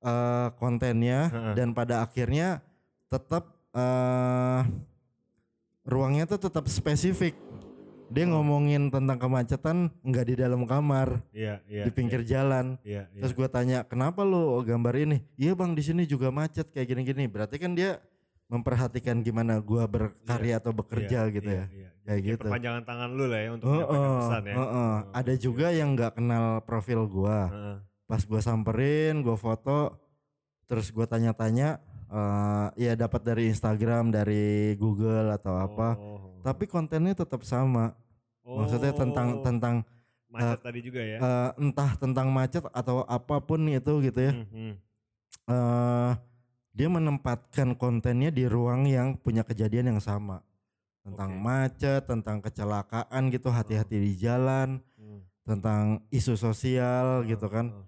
eh, kontennya Heeh. dan pada akhirnya tetap eh, ruangnya tuh tetap spesifik dia Oh. ngomongin tentang kemacetan nggak di dalam kamar Iya, iya. di pinggir jalan Iya, iya. Terus gue tanya, kenapa lu gambar ini? Iya bang, di sini juga macet kayak gini-gini. Berarti kan dia memperhatikan gimana gua berkarya atau bekerja Iya, gitu iya, ya. iya. Kayak Jadi gitu. Perpanjangan tangan lu lah ya untuk menyampaikan pesan ya. heeh. Oh, Ada oke. juga yang nggak kenal profil gua. Heeh. Pas gua samperin, gua foto, terus gua tanya-tanya, eh ya dapat dari Instagram, dari Google atau apa. Oh. Tapi kontennya tetap sama. Maksudnya tentang Oh. tentang macet tadi juga ya. eh, entah tentang macet atau apa pun itu gitu ya. Hmm, hmm. eh dia menempatkan kontennya di ruang yang punya kejadian yang sama tentang Oke. macet, tentang kecelakaan gitu, hati-hati di jalan, Hmm. tentang isu sosial Oh, gitu kan. oh.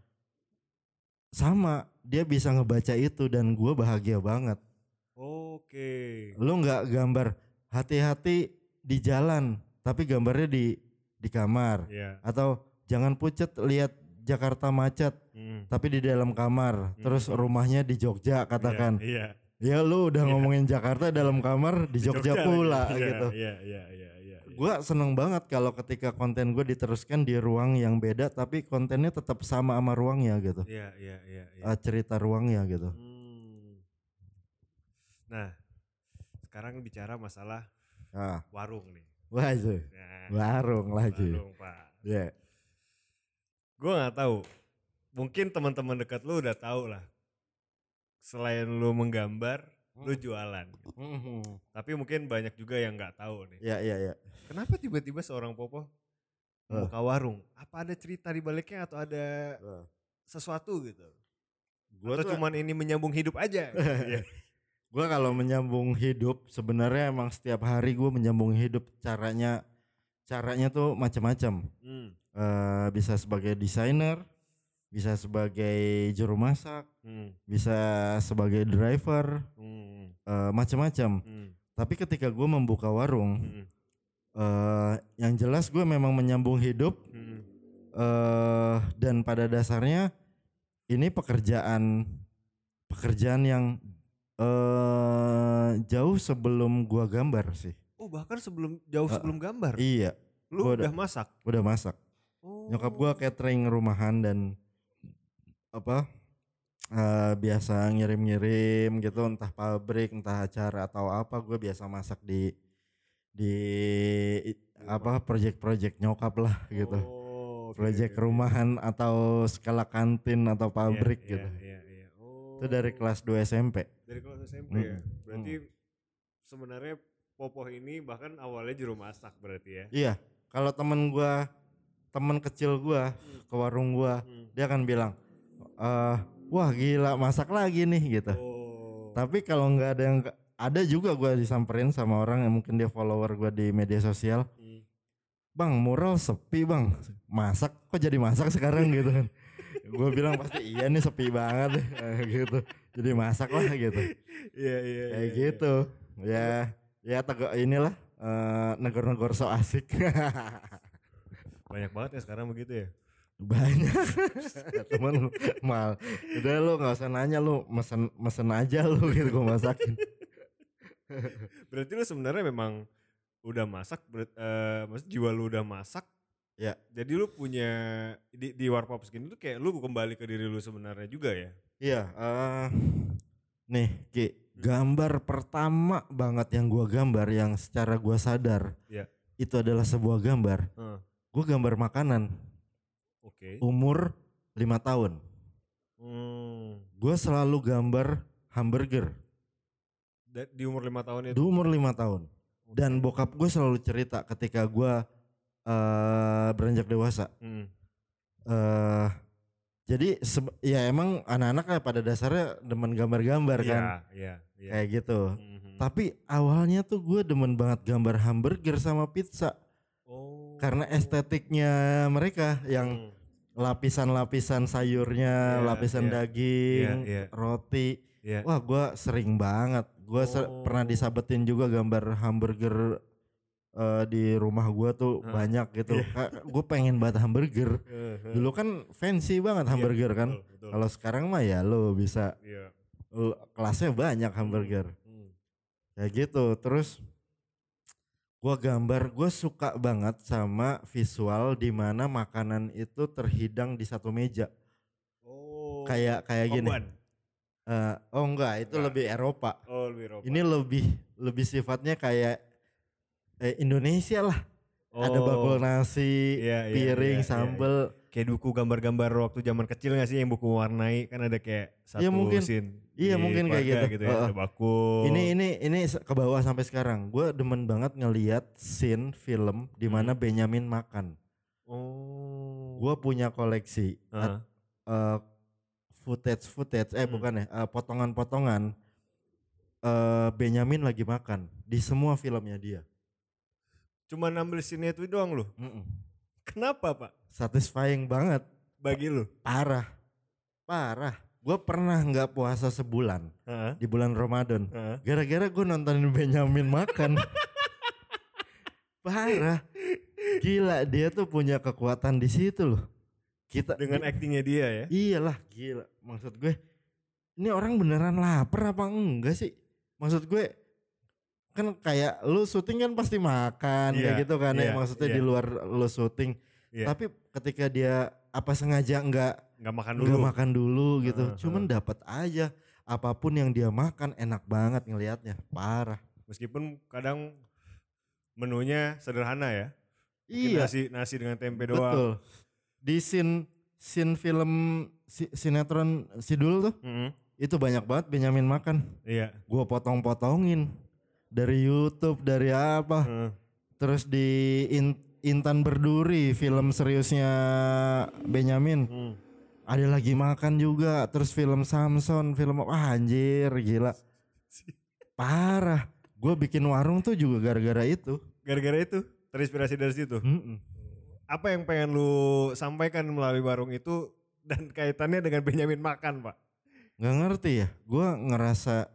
Sama, dia bisa ngebaca itu dan gue bahagia banget. Oke. Lu nggak gambar hati-hati di jalan, tapi gambarnya di di kamar Iya. atau jangan pucet lihat Jakarta macet, Hmm. tapi di dalam kamar. Terus Hmm. rumahnya di Jogja katakan. Iya. Ya lu udah Iya. ngomongin Jakarta dalam kamar di Jogja, lagi. pula Iya, gitu. Iya, iya, iya, iya. iya. Gua seneng banget kalau ketika konten gue diteruskan di ruang yang beda tapi kontennya tetap sama sama ruangnya gitu. Iya, iya, iya, iya. Eh, cerita ruangnya gitu. Hmm. Nah, sekarang bicara masalah Ah, warung nih. wah itu Nah, warung lagi. warung, Pak. Ya. Gue nggak tahu. Mungkin teman-teman dekat lu udah tahu lah. Selain lu menggambar, lu Hmm. jualan. Mhm. Tapi mungkin banyak juga yang nggak tahu nih. Ya ya ya. Kenapa tiba-tiba seorang Popo Eh. membuka warung? Apa ada cerita di baliknya atau ada Eh. sesuatu gitu? Gua atau tuh cuman ini menyambung hidup aja? (laughs) Iya. Gua kalau menyambung hidup sebenarnya emang setiap hari gue menyambung hidup caranya caranya tuh macam-macam. Hmm, Eh, bisa sebagai desainer, bisa sebagai juru masak, hmm, bisa sebagai driver, hmm, eh, macam-macam. hmm, Tapi ketika gue membuka warung, hmm, eh, yang jelas gue memang menyambung hidup hmm. eh, dan pada dasarnya ini pekerjaan pekerjaan yang eh, jauh sebelum gua gambar sih. Oh bahkan sebelum jauh Eh, sebelum gambar, Iya, lu gua udah udah- masak. udah masak. Oh. Nyokap gua catering rumahan dan apa eh, biasa ngirim-ngirim gitu entah pabrik entah acara atau apa gue biasa masak di di apa project-project nyokap lah gitu Oh, oke, project rumahan atau skala kantin atau Iya, pabrik iya, gitu Iya, iya. Oh. itu dari kelas 2 SMP dari kelas SMP Mm, ya. Berarti sebenarnya Popoh ini bahkan awalnya juru masak berarti ya. iya kalau temen gua temen kecil gua ke warung gua Hmm. dia akan bilang eh wah gila masak lagi nih gitu Oh. Tapi kalau nggak ada yang ada juga gua disamperin sama orang yang mungkin dia follower gua di media sosial. Hmm. Bang mural sepi bang, masak kok jadi masak sekarang gitu kan? Gue bilang pasti iya nih sepi banget eh, gitu. Jadi masak lah gitu. Iya, iya, Kayak iya, gitu. Ya ya tegak inilah eh, negor-negor so asik. Banyak banget ya sekarang begitu ya. Banyak temen mal. Udah lu nggak usah nanya lu mesen mesen aja lu gitu gue masakin. Berarti lu sebenarnya memang udah masak, ber, eh, maksud jiwa lu udah masak. Ya. Jadi lu punya di di warpop skin itu kayak lu kembali ke diri lu sebenarnya juga ya. Iya, eh nih Ki, gambar pertama banget yang gua gambar yang secara gua sadar Iya. itu adalah sebuah gambar. Heeh. Gua gambar makanan Oke. umur lima tahun. Hmm. Gua selalu gambar hamburger di umur lima tahun di itu. umur lima tahun. Dan bokap gue selalu cerita ketika gua eh beranjak dewasa, Hmm. eh Jadi ya emang anak-anak kayak pada dasarnya demen gambar-gambar kan. Iya, iya, iya. Kayak gitu. Mhm. Tapi awalnya tuh gue demen banget gambar hamburger sama pizza. Oh. Karena estetiknya mereka yang Hmm. lapisan-lapisan sayurnya, Iya, lapisan iya. daging, Iya, iya. roti. Iya. Wah gue sering banget. Gue Oh. pernah disabetin juga gambar hamburger eh, di rumah gue tuh Heeh. banyak gitu. gue pengen banget hamburger. Dulu kan fancy banget Iya, hamburger kan. betul, betul. Kalau sekarang mah ya lo bisa Iya. lo- kelasnya banyak hamburger. Hmm. Kayak gitu. Terus gua gambar, gue suka banget sama visual di mana makanan itu terhidang di satu meja. Oh. Kayak kayak gini. Eh, oh enggak, itu Enggak. lebih Eropa. Oh, lebih Eropa. Ini lebih lebih sifatnya kayak eh, Indonesia lah. Ada Oh. bakul nasi, Iya, iya, piring, iya, iya, sambel. Kayak buku gambar-gambar waktu zaman kecil gak sih yang buku warnai kan ada kayak satu Iya, mungkin. scene Iya, mungkin kayak keluarga gitu. ya. Heeh. Ada bakul. Ini ini ini ke bawah sampai sekarang. Gue demen banget ngeliat scene film di mana Hmm. Benyamin makan. Oh. Gue punya koleksi Heeh. eh footage footage eh Hmm. bukan ya eh, potongan-potongan eh Benyamin lagi makan di semua filmnya dia. Cuma ambil scene itu doang loh. Mm-mm. Kenapa pak? Satisfying banget, Bagi lu? parah, parah. Gue pernah nggak puasa sebulan Heeh. di bulan Ramadan. Heeh. Gara-gara gue nontonin Benyamin makan. (laughs) parah, gila dia tuh punya kekuatan di situ loh. Kita Dengan actingnya dia ya. Iyalah gila maksud gue ini orang beneran lapar apa enggak sih maksud gue kan kayak lu syuting kan pasti makan kayak Iya, gitu kan ya iya, maksudnya iya. di luar lu syuting Iya. tapi ketika dia apa sengaja enggak Nggak makan dulu. enggak makan dulu gitu Heeh, cuman dapat aja apa pun yang dia makan enak banget ngelihatnya parah Meskipun kadang menunya sederhana ya. Mungkin iya Nasi nasi dengan tempe doang. betul di scene scene film si, sinetron Sidul tuh Mm-mm. itu banyak banget Benyamin makan Iya. gue potong-potongin dari YouTube dari apa Heeh. terus di In- Intan Berduri film seriusnya Benyamin Hmm. ada lagi makan juga terus film Samson film wah anjir gila parah gue bikin warung tuh juga gara-gara itu Gara-gara itu terinspirasi dari situ. Mm-mm. Apa yang pengen lu sampaikan melalui warung itu dan kaitannya dengan Benyamin makan pak? nggak ngerti ya gue ngerasa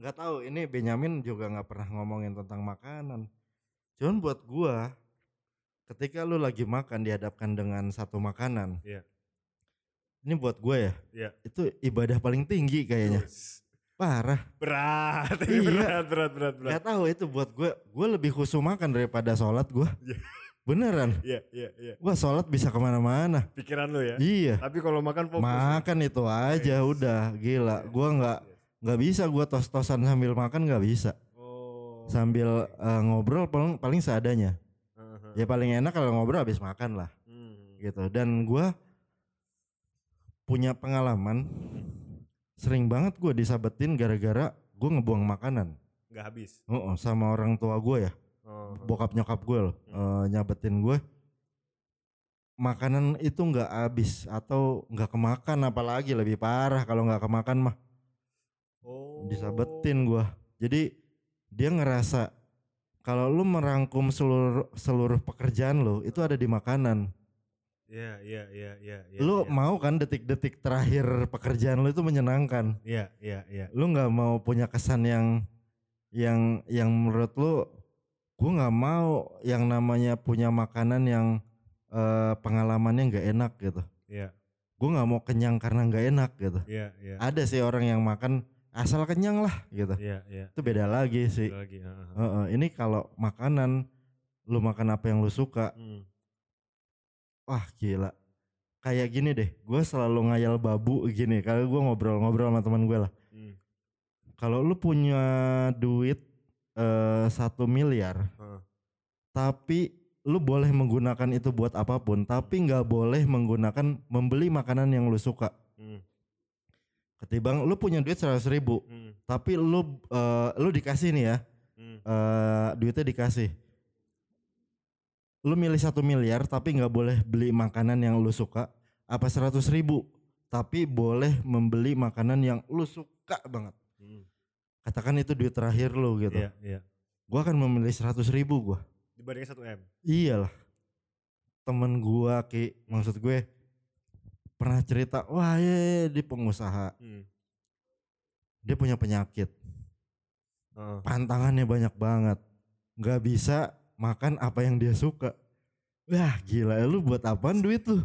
nggak tahu ini Benyamin juga nggak pernah ngomongin tentang makanan cuman buat gue ketika lu lagi makan dihadapkan dengan satu makanan Iya. ini buat gue ya Iya. itu ibadah paling tinggi kayaknya parah Berat, (laughs) Iya. berat, berat, berat, berat. nggak tahu itu buat gue gue lebih khusyuk makan daripada sholat gue Iya. beneran Iya, iya, iya. gue sholat bisa ke mana-mana Pikiran lu ya. iya Tapi kalau makan fokus. makan itu aja Yes. udah gila gue nggak nggak bisa gue tos-tosan sambil makan nggak bisa Oh. sambil eh, ngobrol paling paling seadanya Heeh. ya paling enak kalau ngobrol habis makan lah Hmm. gitu dan gue punya pengalaman sering banget gue disabetin gara-gara gue ngebuang makanan Nggak habis. Oh, sama orang tua gue ya Oh. bokap nyokap gue loh eh, nyabetin gue makanan itu nggak habis atau nggak kemakan apalagi lebih parah kalau nggak kemakan mah. Disabetin gue jadi dia ngerasa kalau lu merangkum seluruh seluruh pekerjaan lo itu ada di makanan Iya, iya, iya, iya. iya, lu iya. mau kan detik-detik terakhir pekerjaan lu itu menyenangkan Iya, iya, iya. lu nggak mau punya kesan yang yang yang menurut lu gue nggak mau yang namanya punya makanan yang eh, pengalamannya nggak enak gitu Iya, gue nggak mau kenyang karena nggak enak gitu iya, iya. ada sih orang yang makan asal kenyang lah gitu Iya, iya. itu beda lagi sih Ada Lagi. heeh. Heeh, ini kalau makanan lu makan apa yang lu suka Hmm. wah gila kayak gini deh gue selalu ngayal babu gini kalau gue ngobrol-ngobrol sama teman gue lah Hmm. kalau lu punya duit eh, satu miliar Heeh. tapi lu boleh menggunakan itu buat apa pun tapi nggak boleh menggunakan membeli makanan yang lu suka Hmm. Ketimbang lu punya duit seratus ribu Hmm. tapi lu eh, lu dikasih nih ya Hmm. eh, duitnya dikasih lu milih satu miliar tapi nggak boleh beli makanan yang lu suka apa seratus ribu tapi boleh membeli makanan yang lu suka banget Hmm. katakan itu duit terakhir lu gitu Iya, iya. gua akan memilih seratus ribu gua Dibandingin 1 M. iyalah temen gua ki maksud gue pernah cerita wah ye, dia pengusaha. Hmm. dia punya penyakit. Heeh. pantangannya banyak banget. Nggak bisa makan apa yang dia suka. Wah gila lu buat apaan duit lu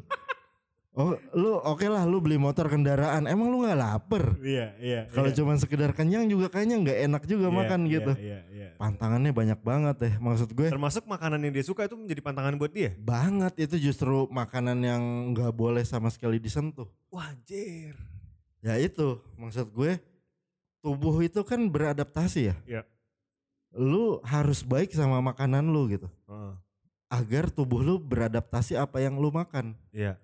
oh lu oke lah lu beli motor kendaraan emang lu nggak lapar Iya, iya. kalau iya. cuman sekedar kenyang juga kayaknya nggak enak juga Iya, makan iya, gitu Iya, iya. pantangannya banyak banget deh maksud gue Termasuk makanan yang dia suka itu menjadi pantangan buat dia. banget itu justru makanan yang nggak boleh sama sekali disentuh Wah, anjir. ya itu maksud gue tubuh itu kan beradaptasi ya Iya. lu harus baik sama makanan lu gitu Heeh. agar tubuh lu beradaptasi apa yang lu makan. Iya,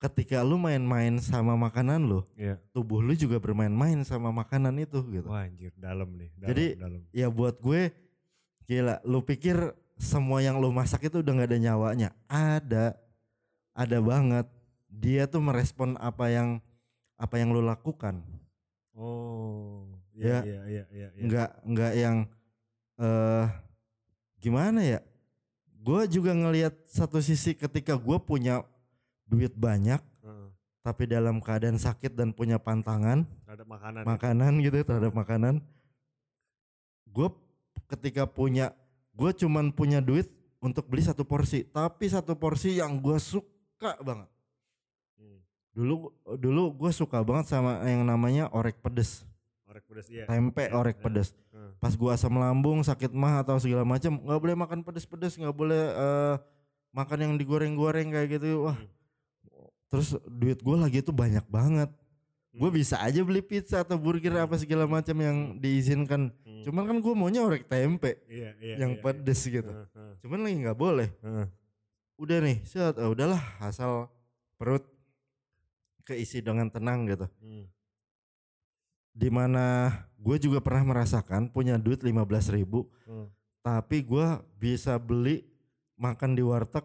Ketika lu main-main sama makanan lu, iya. tubuh lu juga bermain-main sama makanan itu gitu. Wah, anjir, dalam nih. Dalam, Jadi, dalam. Ya buat gue gila, lu pikir semua yang lu masak itu udah gak ada nyawanya? Ada. Ada banget. Dia tuh merespon apa yang apa yang lu lakukan. Oh, Ya. iya, iya, iya, iya. iya. Nggak nggak yang eh gimana ya? Gue juga ngelihat satu sisi ketika gue punya duit banyak Heeh. tapi dalam keadaan sakit dan punya pantangan Terhadap makanan. makanan gitu terhadap makanan gue ketika punya gue cuman punya duit untuk beli satu porsi tapi satu porsi yang gue suka banget Hmm. dulu dulu gue suka banget sama yang namanya orek pedes Orek pedas iya. tempe Iya, orek iya. pedes Heeh. pas gue asam lambung sakit mah atau segala macam nggak boleh makan pedes-pedes nggak boleh eh, makan yang digoreng-goreng kayak gitu wah Hmm. Terus duit gue lagi itu banyak banget gue Hmm. bisa aja beli pizza atau burger apa segala macam yang diizinkan Hmm. cuman kan gue maunya orek tempe Iya, iya. yang iya, pedes iya. gitu Heeh, heeh, cuman lagi nggak boleh heeh. udah nih set ah, udahlah asal perut keisi dengan tenang gitu Hmm. di mana gue juga pernah merasakan punya duit 15.000 ribu Hmm. tapi gue bisa beli makan di warteg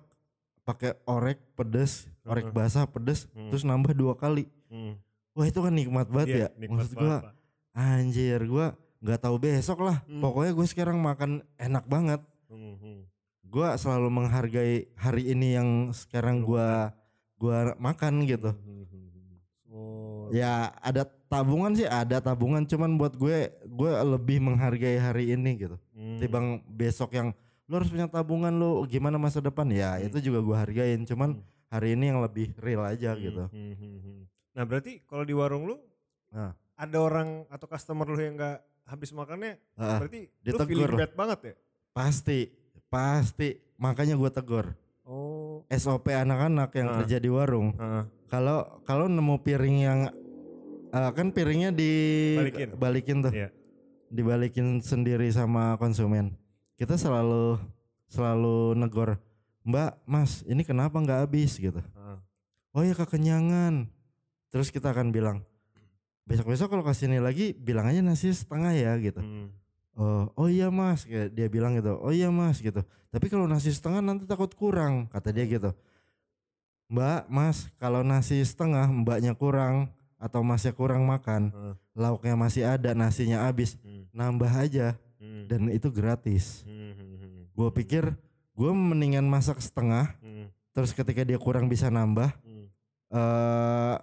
pakai orek pedes orek basah pedes Hmm. terus nambah dua kali Hmm. wah itu kan nikmat banget Iya, ya nikmat maksud gue anjir gue nggak tahu besok lah Hmm. pokoknya gue sekarang makan enak banget Hmm, hmm. gue selalu menghargai hari ini yang sekarang gue gua makan gitu Hmm, hmm, hmm. Oh. ya ada tabungan sih ada tabungan cuman buat gue gue lebih menghargai hari ini gitu Hmm. timbang besok yang lu harus punya tabungan lu gimana masa depan ya Hmm. itu juga gue hargain cuman Hmm. Hari ini yang lebih real aja Hmm, gitu hmm, hmm, hmm. Nah berarti kalau di warung lu Nah. ada orang atau customer lu yang nggak habis makannya, Ah, berarti lu ditegur. feeling bad banget ya? pasti pasti makanya gue tegur Oh. SOP anak-anak yang Ah. kerja di warung Heeh. kalau kalau nemu piring yang eh, kan piringnya Balikin. dibalikin tuh Iya. dibalikin sendiri sama konsumen kita selalu selalu negor mbak mas ini kenapa nggak habis gitu Heeh. oh ya kekenyangan terus kita akan bilang besok-besok kalau kasih ini lagi bilang aja nasi setengah ya gitu Hmm. oh oh iya mas dia bilang gitu oh iya mas gitu tapi kalau nasi setengah nanti takut kurang kata dia gitu mbak mas kalau nasi setengah mbaknya kurang atau masnya kurang makan Heeh. lauknya masih ada nasinya habis Hmm. nambah aja Hmm. dan itu gratis Hmm, hmm, hmm. gue pikir gue mendingan masak setengah Hmm. terus ketika dia kurang bisa nambah Hmm. eh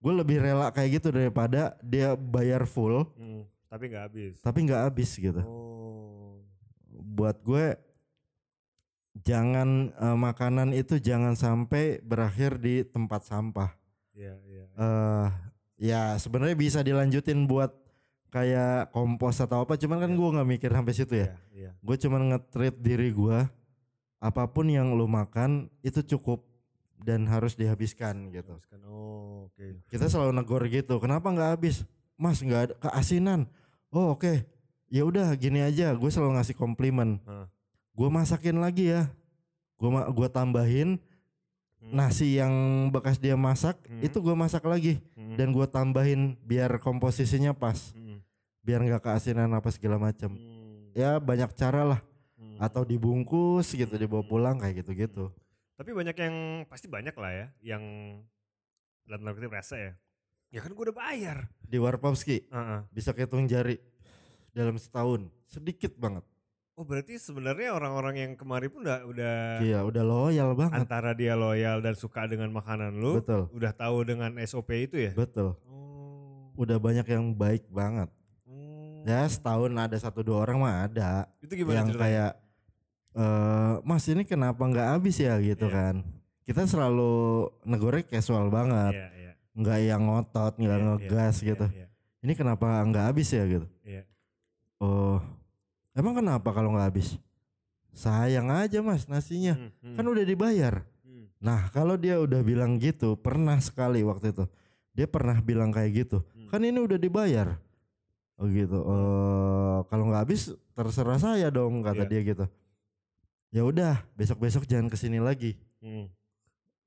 gue lebih rela kayak gitu daripada dia bayar full Hmm. Tapi nggak habis. tapi nggak habis gitu Oh. buat gue jangan eh, makanan itu jangan sampai berakhir di tempat sampah Iya, iya. eh ya sebenarnya bisa dilanjutin buat kayak kompos atau apa cuman kan Iya. gue nggak mikir sampai situ ya Iya, iya. gue cuman nge-treat diri gue apa pun yang lu makan itu cukup dan harus dihabiskan gitu Habiskan. Oh, oke. kita selalu negor gitu kenapa nggak habis mas nggak ada keasinan oh oke ya udah gini aja gue selalu ngasih komplimen gue masakin lagi ya gue gua tambahin Hmm. nasi yang bekas dia masak Hmm. itu gue masak lagi Hmm. dan gue tambahin biar komposisinya pas Hmm. biar nggak keasinan apa segala macam Hmm. ya banyak cara lah. Atau dibungkus gitu dibawa pulang kayak gitu gitu Tapi banyak yang pasti banyak lah ya yang dalam tanda kutip rese ya. Ya kan gue udah bayar. Di Warpowski Heeh. bisa kehitung jari dalam setahun. Sedikit banget. Oh berarti sebenarnya orang-orang yang kemarin pun udah udah Iya, udah loyal banget. antara dia loyal dan suka dengan makanan lu, Betul. udah tahu dengan SOP itu ya? Betul. Oh. Udah banyak yang baik banget. Hmm. Ya setahun ada satu dua orang mah ada. Itu gimana yang ceritanya? kayak eh Mas ini kenapa nggak habis ya gitu Iya. kan. Kita selalu negornya casual banget. Iya. Nggak yang ngotot, nggak iya, ngegas iya, gitu. Iya, Ini kenapa nggak habis ya gitu. iya. Oh, emang kenapa kalau nggak habis? Sayang aja mas nasinya. Hmm, hmm, Kan udah dibayar. hmm. Nah kalau dia udah bilang gitu, pernah sekali waktu itu. Dia pernah bilang kayak gitu. Hmm. Kan ini udah dibayar. Oh gitu. Eh kalau nggak habis terserah saya dong kata Iya. dia gitu. Ya udah, besok-besok jangan ke sini lagi. Hmm.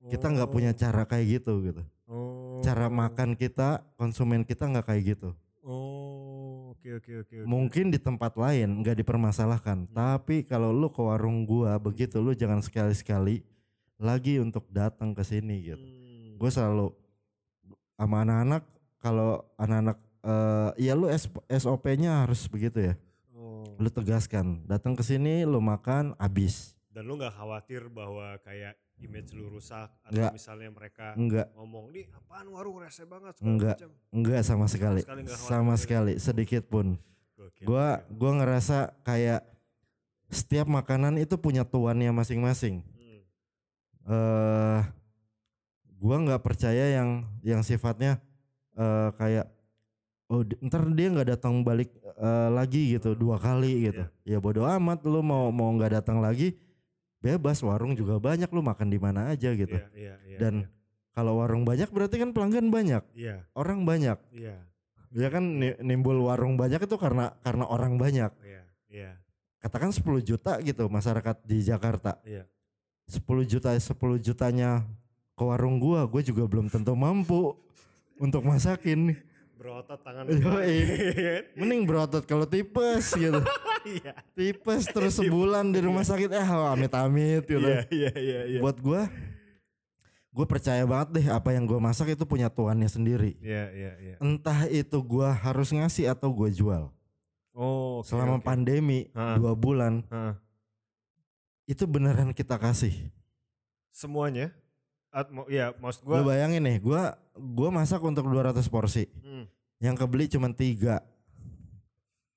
Kita nggak punya cara kayak gitu gitu. Oh. Cara makan kita, konsumen kita nggak kayak gitu. Oh, oke oke oke. oke. Mungkin di tempat lain nggak dipermasalahkan, tapi kalau lu ke warung gua begitu lu jangan sekali-sekali lagi untuk datang ke sini gitu. Hmm. Gue selalu sama anak-anak kalau anak-anak eh ya lu SOP-nya harus begitu ya. Lu tegaskan, datang ke sini lu makan habis. Dan lu nggak khawatir bahwa kayak image lu rusak atau Nggak. misalnya mereka Enggak, ngomong nih apaan warung rese banget Enggak. macam. enggak sama sekali. sekali nggak Sama sekali, sedikit pun. Gokil, Gua gua ngerasa kayak setiap makanan itu punya tuannya masing-masing. Hmm. eh gua nggak percaya yang yang sifatnya eh kayak oh ntar dia nggak datang balik eh, lagi gitu dua kali gitu. Ya bodoh amat lu mau mau nggak datang lagi bebas warung juga banyak lu makan di mana aja gitu. Iya, iya, iya. Dan kalau warung banyak berarti kan pelanggan banyak. Iya, orang banyak. Iya, ya kan ni- nimbul warung banyak itu karena karena orang banyak. Iya, iya, katakan 10 juta gitu masyarakat di Jakarta. Iya. 10 juta 10 jutanya ke warung gua gue juga belum tentu mampu untuk masakin Berotot tangan. Yoi. (laughs) mending berotot kalau tipes gitu (laughs) Iya, tipes terus sebulan di rumah sakit eh amit-amit gitu iya, iya, iya, iya. buat gua gue percaya banget deh apa yang gua masak itu punya tuannya sendiri Iya, iya, iya. entah itu gua harus ngasih atau gue jual Oh, selama pandemi Ha. dua bulan itu beneran kita kasih Semuanya? At, mau, ya, maksud Gua gua. bayangin nih, gua gua masak untuk 200 porsi. Hmm, Yang kebeli cuma tiga.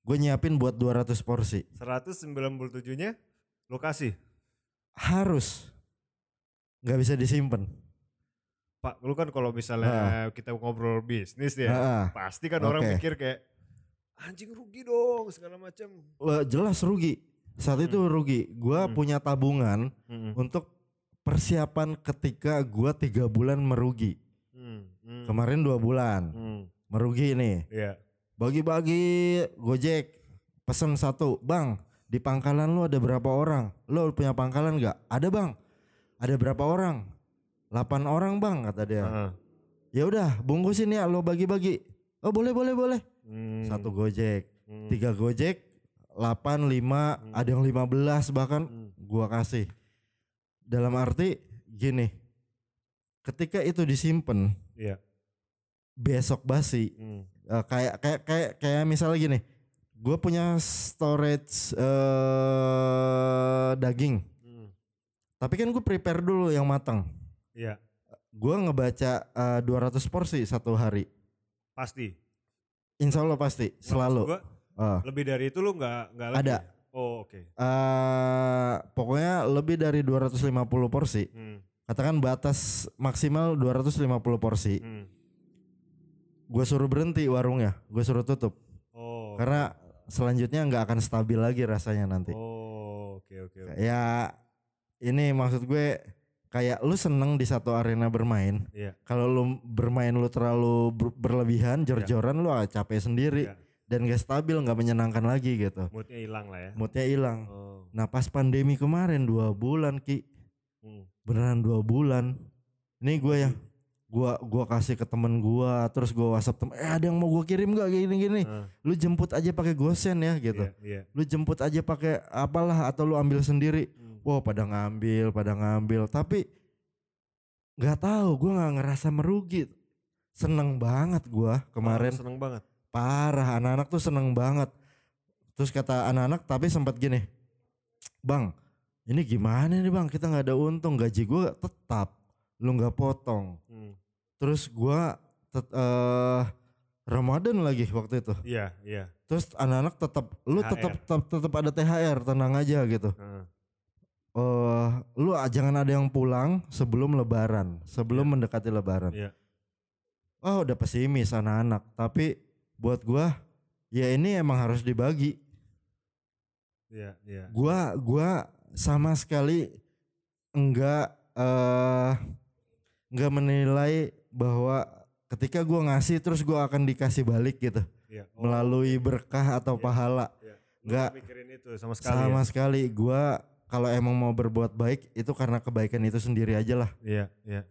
Gue nyiapin buat 200 porsi. 197-nya lokasi. Harus. nggak bisa disimpan. Pak, lu kan kalau misalnya kita ngobrol bisnis ya, pasti kan orang Oke. mikir kayak anjing rugi dong segala macam. Jelas rugi. Saat itu rugi. Gua Hmm. punya tabungan Hmm, untuk persiapan ketika gua tiga bulan merugi. hmm, hmm, Kemarin dua bulan hmm, merugi nih. Iya. Bagi-bagi Gojek pesen satu, bang di pangkalan lu ada berapa orang? Lu punya pangkalan nggak? Ada bang. Ada berapa orang? 8 orang bang kata dia. Heeh. Ya udah bungkusin ya lo bagi-bagi. Oh boleh boleh boleh. Hmm, Satu Gojek, hmm, tiga Gojek, 8, 5, Hmm. ada yang 15 bahkan hmm, gua kasih. Dalam arti gini, ketika itu disimpan Iya. Besok basi hmm, Eh, kayak kayak kayak kayak misalnya gini gue punya storage eh daging hmm, tapi kan gue prepare dulu yang matang Iya, gue ngebaca eh, 200 porsi satu hari pasti. insya Allah pasti Maksud selalu gua, Eh, lebih dari itu lu nggak nggak. Ada. ya? Oh oke. eh, pokoknya lebih dari 250 porsi Hmm, katakan batas maksimal 250 porsi hmm. Gue suruh berhenti warungnya gue suruh tutup Oh. karena selanjutnya nggak akan stabil lagi rasanya nanti Oh oke oke. oke. ya ini maksud gue kayak lu seneng di satu arena bermain Iya. kalau lu bermain lu terlalu ber- berlebihan jor-joran lu ah capek sendiri Iya. dan gak stabil nggak menyenangkan lagi gitu Moodnya hilang lah ya. moodnya hilang Oh. nah pas pandemi kemarin dua bulan ki Hmm. beneran dua bulan ini gue ya gua gua kasih ke temen gua terus gua whatsapp temen eh ada yang mau gua kirim gak gini gini Ah, lu jemput aja pakai gosen ya gitu Iya, iya. lu jemput aja pakai apalah atau lu ambil sendiri Hmm. Wah pada ngambil, pada ngambil. Tapi nggak tahu, gue nggak ngerasa merugi. Seneng banget gue kemarin. Oh, seneng banget. Parah, anak-anak tuh seneng banget. Terus kata anak-anak tapi sempat gini, bang, ini gimana nih bang? Kita nggak ada untung, gaji gue tetap, lu nggak potong. Hmm. Terus gue tet- eh, Ramadan lagi waktu itu. Iya, iya. Terus anak-anak tetap, lu tetap tetap ada THR, tenang aja gitu. Heeh. eh lu jangan ada yang pulang sebelum lebaran, sebelum mendekati lebaran. Iya. Oh udah pesimis anak-anak, tapi buat gua ya ini emang harus dibagi. Iya, iya. Gua gua sama sekali enggak eh enggak menilai bahwa ketika gua ngasih terus gua akan dikasih balik gitu Iya. Oh, melalui berkah atau Iya. pahala. Enggak nggak mikirin itu sama sekali. sama ya? sekali. Gua kalau emang mau berbuat baik itu karena kebaikan itu sendiri aja lah. Iya, iya.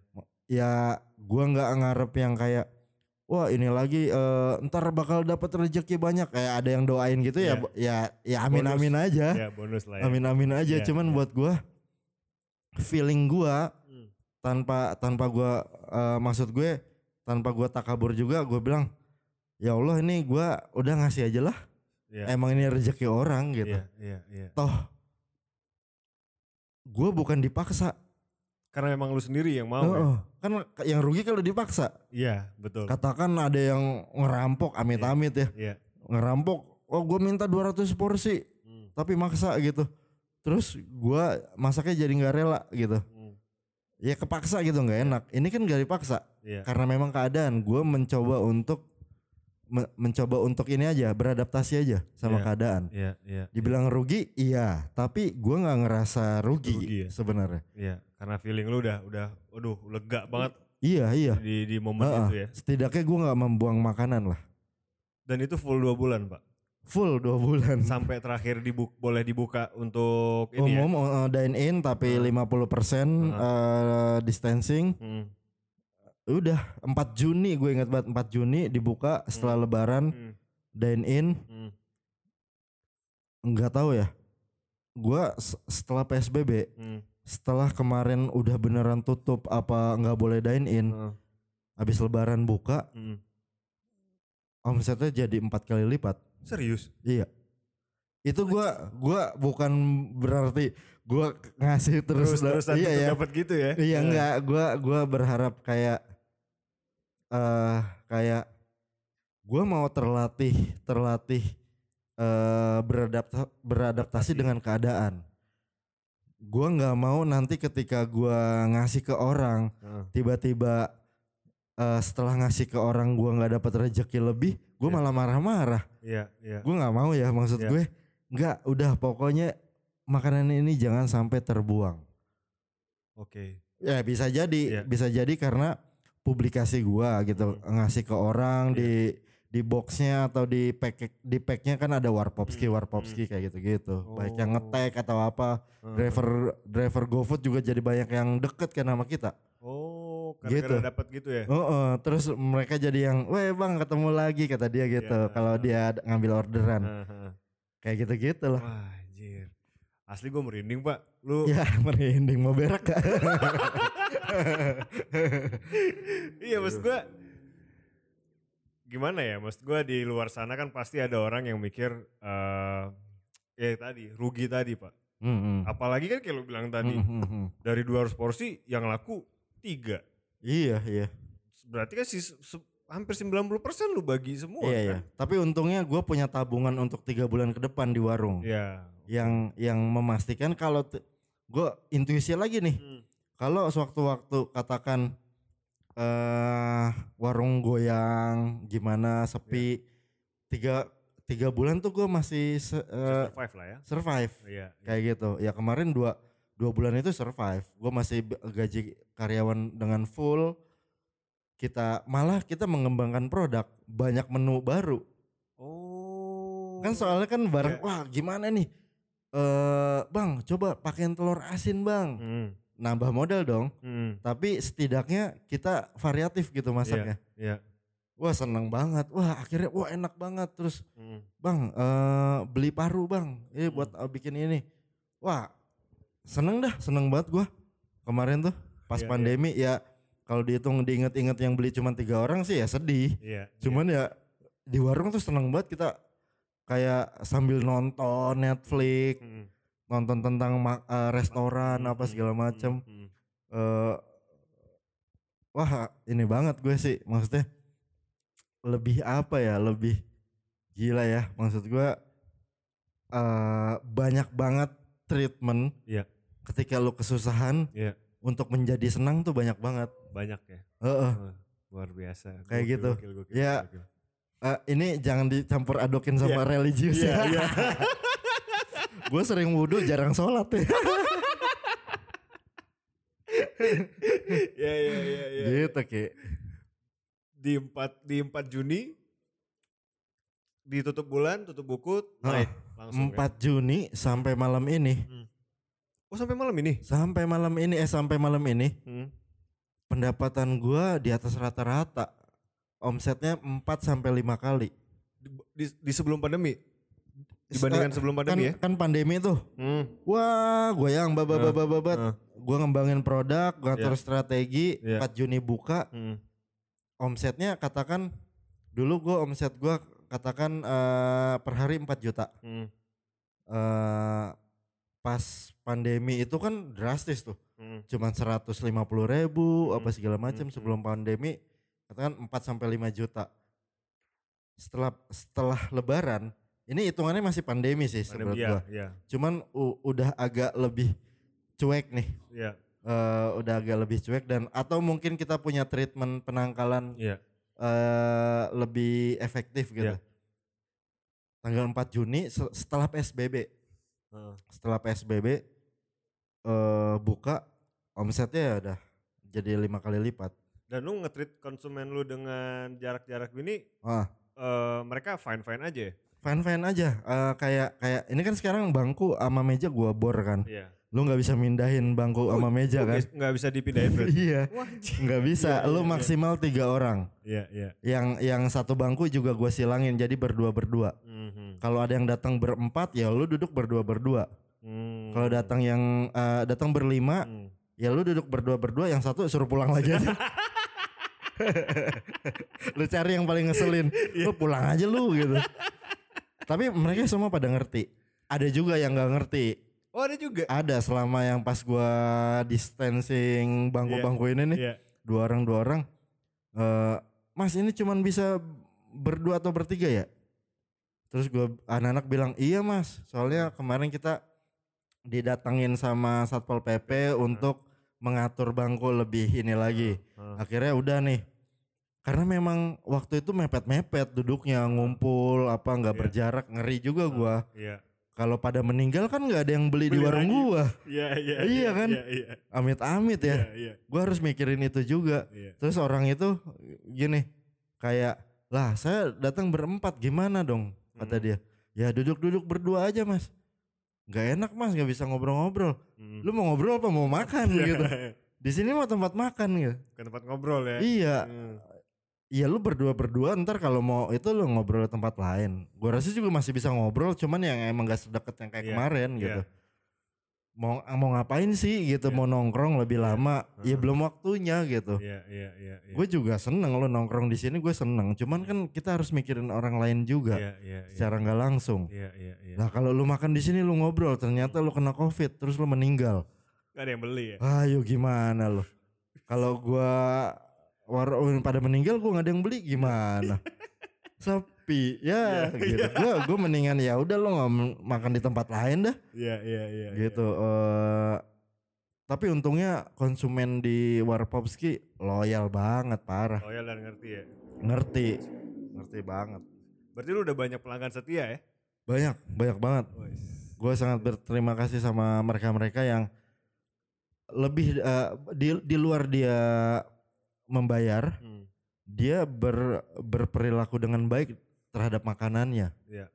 ya gua nggak ngarep yang kayak wah ini lagi eh, ntar bakal dapat rezeki banyak kayak ada yang doain gitu ya Iya. bo- ya ya amin Bonus. amin aja Iya, bonus lah ya. amin amin aja Iya, cuman iya. buat gua feeling gua Hmm. Tanpa tanpa gua eh, maksud gue tanpa gua takabur juga gue bilang ya Allah ini gua udah ngasih aja lah Iya. emang ini rezeki orang gitu Iya, iya, iya. toh gua bukan dipaksa Karena emang lu sendiri yang mau. ya? Heeh. kan yang rugi kalau dipaksa Iya, betul. katakan ada yang ngerampok amit-amit ya Iya. ngerampok oh gue minta 200 porsi Hmm, tapi maksa gitu terus gue masaknya jadi nggak rela gitu hmm. Ya kepaksa gitu nggak enak ini kan gak dipaksa Iya. karena memang keadaan gue mencoba untuk me- mencoba untuk ini aja beradaptasi aja sama Iya. keadaan Iya, iya. dibilang rugi iya tapi gue nggak ngerasa rugi, Rugi ya? sebenarnya Iya, karena feeling lu udah udah aduh lega banget iya iya di di momen Heeh. itu ya. setidaknya gue nggak membuang makanan lah Dan itu full dua bulan, Pak. Full dua bulan Sampai terakhir dibuk boleh dibuka untuk ini ya. umum uh, dine in tapi Heeh. 50% uh, distancing Hmm, udah 4 Juni gue ingat banget 4 Juni dibuka setelah lebaran hmm, dine in hmm. nggak tahu ya gua s- setelah PSBB hmm. setelah kemarin udah beneran tutup apa nggak boleh dine in Heeh, habis lebaran buka hmm. omsetnya jadi empat kali lipat Serius? iya itu gua gua bukan berarti gua ngasih terus, Terus terusan iya ya dapat gitu ya? Iya enggak, gua gua berharap kayak eh kayak gua mau terlatih terlatih eh beradapta, beradaptasi Adaptasi. dengan keadaan. Gua nggak mau nanti ketika gua ngasih ke orang tiba-tiba eh setelah ngasih ke orang gua nggak dapat rezeki lebih, gua Iya. malah marah-marah. Iya, iya. Gua nggak mau ya maksud Iya. gue. Enggak, udah pokoknya makanan ini jangan sampai terbuang. Oke. Ya bisa jadi, Iya. bisa jadi karena publikasi gua gitu Hmm. ngasih ke orang Iya. di di boxnya atau di pack di packnya kan ada warpopski Hmm, warpopski kayak gitu-gitu. Baik yang Oh. ngetek atau apa. Heeh. Driver driver GoFood juga jadi banyak yang deket kan sama kita. Oh, Gitu. gara-gara dapat gitu ya? Oh, oh, terus mereka jadi yang, "Weh, Bang, ketemu lagi," kata dia gitu. Iya. Kalau dia ngambil orderan. Kayak gitu-gitu lah. Wah, anjir. Asli gue merinding, Pak. Lu (laughs) Ya, merinding mau berak (laughs) iya maksud gue gimana ya maksud gue di luar sana kan pasti ada orang yang mikir eh ya tadi rugi tadi pak Hmm, hmm. apalagi kan kayak lu bilang tadi hmm, hmm. dari 200 porsi yang laku tiga Iya, iya. berarti kan sih hampir 90% lu bagi semua Iya ya. kan Tapi untungnya gue punya tabungan untuk tiga bulan ke depan di warung. Iya. Yang yang memastikan kalau gue intuisi lagi nih. Hmm. Kalau sewaktu-waktu katakan eh warung goyang gimana sepi tiga tiga bulan tuh gue masih eh, survive lah ya survive iya kayak gitu. Ya kemarin dua dua bulan itu survive. Gue masih gaji karyawan dengan full. Kita malah kita mengembangkan produk banyak menu baru. oh Kan soalnya kan bareng Iya. wah gimana nih? Eh bang, coba pakein telur asin bang. Hmm, Nambah modal dong. hmm, Tapi setidaknya kita variatif gitu masaknya. iya Wah seneng banget. Wah akhirnya wah enak banget. Terus hmm. bang eh beli paru bang. Ini Hmm. buat eh, bikin ini. Wah seneng dah seneng banget gua kemarin tuh pas Iya, iya. pandemi ya kalau dihitung diinget-inget yang beli cuma tiga orang sih ya sedih Iya. cuman ya di warung tuh seneng banget kita kayak sambil nonton Netflix Mm, nonton tentang eh, restoran mm, apa segala macem mm. eh wah ini banget gue sih maksudnya lebih apa ya lebih gila ya maksud gue eh banyak banget treatment Iya. Ketika lu kesusahan Iya. untuk menjadi senang tuh banyak banget Banyak ya. Heeh. Wah, luar biasa. Kayak Gokil, gitu. gokil, gokil, Ya, gokil. Eh, ini jangan dicampur adokin sama Iya. religius Iya, ya iya. (laughs) gue sering wudhu jarang sholat ya (laughs) Iya, iya, iya, iya. gitu ki Di 4 di 4 Juni ditutup bulan, tutup buku, naik langsung. 4 Juni sampai malam ini kan? Oh, sampai malam ini. sampai malam ini eh sampai malam ini Hmm. pendapatan gua di atas rata-rata omsetnya 4 sampai 5 kali Di, di- di sebelum pandemi. Dibandingkan sebelum kan, pandemi ya. kan pandemi tuh Hmm. wah gue yang babat babat babat Ah. gue ngembangin produk gue atur strategi Iya. 4 Juni buka Hmm. omsetnya katakan dulu gue omset gue katakan eh, per hari 4 juta Hmm. eh pas pandemi itu kan drastis tuh. Hmm. cuman 150 ribu Hmm, apa segala macam hmm, sebelum pandemi katakan 4 sampai 5 juta. Setelah setelah lebaran ini hitungannya masih pandemi sih Pandemi, iya, gua. iya, cuman u- udah agak lebih cuek nih. Iya, eh, udah agak lebih cuek dan atau mungkin kita punya treatment penangkalan iya. eh, lebih efektif gitu. Iya. tanggal 4 Juni se- setelah PSBB Heeh. setelah PSBB eh buka omsetnya ya udah jadi lima kali lipat. Dan lu nge-treat konsumen lu dengan jarak-jarak gini, Wah, eh, mereka fine-fine aja ya? fine fine aja. Eh, kayak kayak ini kan sekarang bangku sama meja gua bor kan. Iya. Lu nggak bisa mindahin bangku sama meja Oh, kan? nggak bisa dipindahin (laughs) iya, nggak bisa. Iya, Lu iya, iya. maksimal tiga orang. Iya, iya. Yang yang satu bangku juga gua silangin jadi berdua berdua. Mhm. Kalau ada yang datang berempat ya lu duduk berdua berdua. Hmm. Kalau datang yang eh, datang berlima Hmm. ya lu duduk berdua berdua yang satu suruh pulang lagi aja. (laughs) lu cari yang paling ngeselin lu pulang aja lu gitu tapi mereka semua pada ngerti ada juga yang nggak ngerti Oh ada juga? ada selama yang pas gua distancing bangku-bangku ini nih Iya. dua orang dua orang eh mas ini cuman bisa berdua atau bertiga ya terus gua anak-anak bilang iya mas soalnya kemarin kita didatengin sama satpol pp untuk mengatur bangku lebih ini lagi akhirnya udah nih karena memang waktu itu mepet-mepet duduknya ngumpul apa nggak Iya. berjarak ngeri juga gua Iya. kalau pada meninggal kan nggak ada yang beli, di Beli warung lagi. gua Iya, iya. Iya kan? Iya, iya. amit-amit ya Iya, iya. gua harus mikirin itu juga Iya. terus orang itu gini kayak lah saya datang berempat gimana dong kata Hmm. dia ya duduk-duduk berdua aja mas nggak enak mas nggak bisa ngobrol-ngobrol Hmm. lu mau ngobrol apa mau makan Iya. gitu (laughs) di sini mau tempat makan gitu Ke tempat ngobrol ya. iya Hmm. Iya lu berdua-berdua ntar kalau mau itu lu ngobrol di tempat lain. Gua rasa juga masih bisa ngobrol cuman yang emang gak sedekat yang kayak Iya, kemarin iya. gitu. Mau mau ngapain sih gitu, Iya. mau nongkrong lebih Iya, lama. Ya heeh. belum waktunya gitu. Iya, iya, iya. iya. Gue juga seneng lu nongkrong di sini gue seneng. Cuman kan kita harus mikirin orang lain juga Iya, iya, iya. secara nggak langsung. Iya, iya, iya. Nah kalau lu makan di sini lu ngobrol ternyata lu kena covid terus lu meninggal. Gak ada yang beli ya? Ayo gimana lu? Kalau gua warung pada meninggal gua nggak ada yang beli gimana? Sepi (laughs) ya Iya, (laughs) gitu. Gua gua mendingan ya udah lo nggak makan di tempat lain dah Iya, iya, iya. gitu. eh tapi untungnya konsumen di Warpopski loyal banget parah. Loyal dan ngerti ya. Ngerti. Ngerti banget. Berarti lu udah banyak pelanggan setia ya? Banyak, banyak banget. Gue sangat berterima kasih sama mereka-mereka yang lebih eh, di di luar dia membayar, Hmm. dia ber, berperilaku dengan baik terhadap makanannya. Iya.